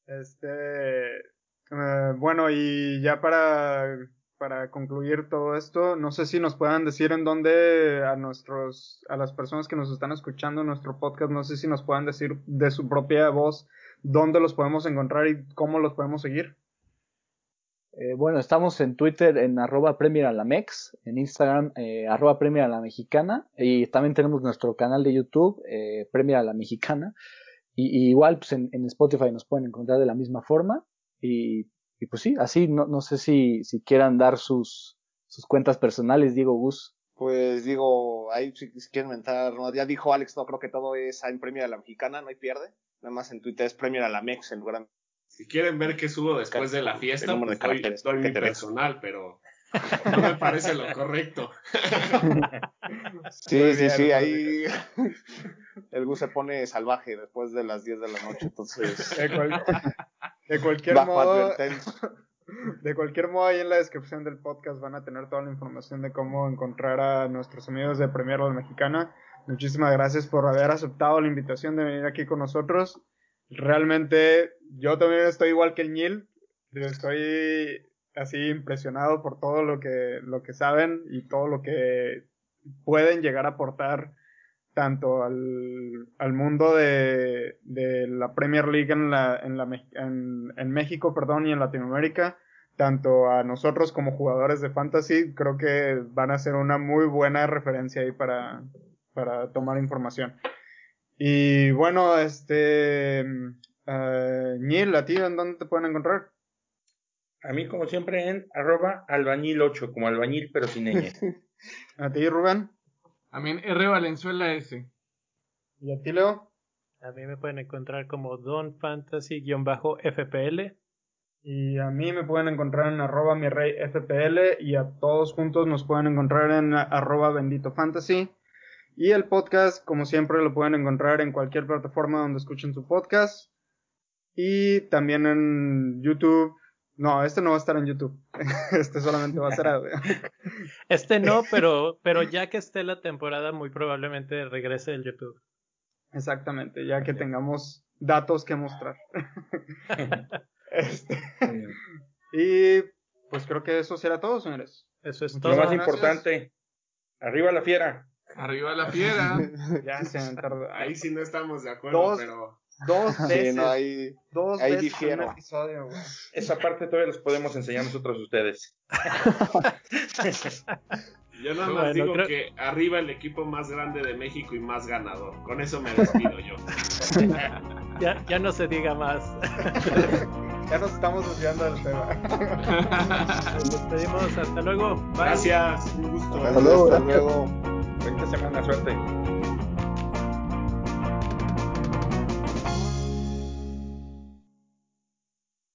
Este, eh, bueno, y ya para para concluir todo esto, no sé si nos puedan decir en dónde a nuestros, a las personas que nos están escuchando en nuestro podcast, no sé si nos puedan decir de su propia voz dónde los podemos encontrar y cómo los podemos seguir. Eh, bueno, estamos en Twitter en arroba Premier la Mex, en Instagram eh, arroba Premier la Mexicana y también tenemos nuestro canal de YouTube eh, Premier a la Mexicana y, igual pues en, en, Spotify nos pueden encontrar de la misma forma y y pues sí, así no, no sé si, si quieran dar sus, sus cuentas personales, Diego Gus. Pues digo, ahí si, quieren mentar, ya dijo Alex, no creo que todo es en Premier a la Mexicana, no hay pierde. Nada más en Twitter es Premier a la Mex en lugar Si quieren ver qué subo después de la fiesta, pues doy, doy mi personal, pero no me parece lo correcto. Sí, sí, sí, ahí el Gus se pone salvaje después de las 10 de la noche, entonces... De, cualquier modo... De cualquier modo, ahí en la descripción del podcast van a tener toda la información de cómo encontrar a nuestros amigos de Premier La Mexicana. Muchísimas gracias por haber aceptado la invitación de venir aquí con nosotros. Realmente, yo también estoy igual que el Nil. Estoy así impresionado por todo lo que, lo que saben y todo lo que pueden llegar a aportar tanto al, al mundo de, de, la Premier League en, la, en, la, en, en, México perdón, y en Latinoamérica, tanto a nosotros como jugadores de fantasy, creo que van a ser una muy buena referencia ahí para, para tomar información. Y bueno, este, uh, Neil, ¿a ti en dónde te pueden encontrar? A mí, como siempre, en arroba albañil8, como albañil, pero sin ñ. ¿A ti, Rubén? A mí en R Valenzuela S. ¿Y a ti, Leo? A mí me pueden encontrar como Don Fantasy-FPL. Y a mí me pueden encontrar en arroba mi rey FPL y a todos juntos nos pueden encontrar en arroba bendito fantasy. Y el podcast, como siempre, lo pueden encontrar en cualquier plataforma donde escuchen su podcast. Y también en YouTube, no, este no va a estar en YouTube. Este solamente va a ser audio. Este no, pero, pero ya que esté la temporada, muy probablemente regrese el YouTube. Exactamente, ya que tengamos datos que mostrar. Este, y pues creo que eso será todo, señores. Eso es todo. Lo más importante, arriba la fiera. Arriba la fiera. ya se han tardado. Ahí sí no estamos de acuerdo, pero Dos veces. no, hay, dos veces en un episodio, güey. Esa parte todavía les podemos enseñar nosotros a ustedes. Yo nada más digo que arriba el equipo más grande de México y más ganador. Con eso me despido yo. ya, ya no se diga más. ya nos estamos desviando del tema. Nos despedimos. Hasta luego. Gracias. Un gusto. Hasta luego. Hasta luego. 20 semanas, suerte.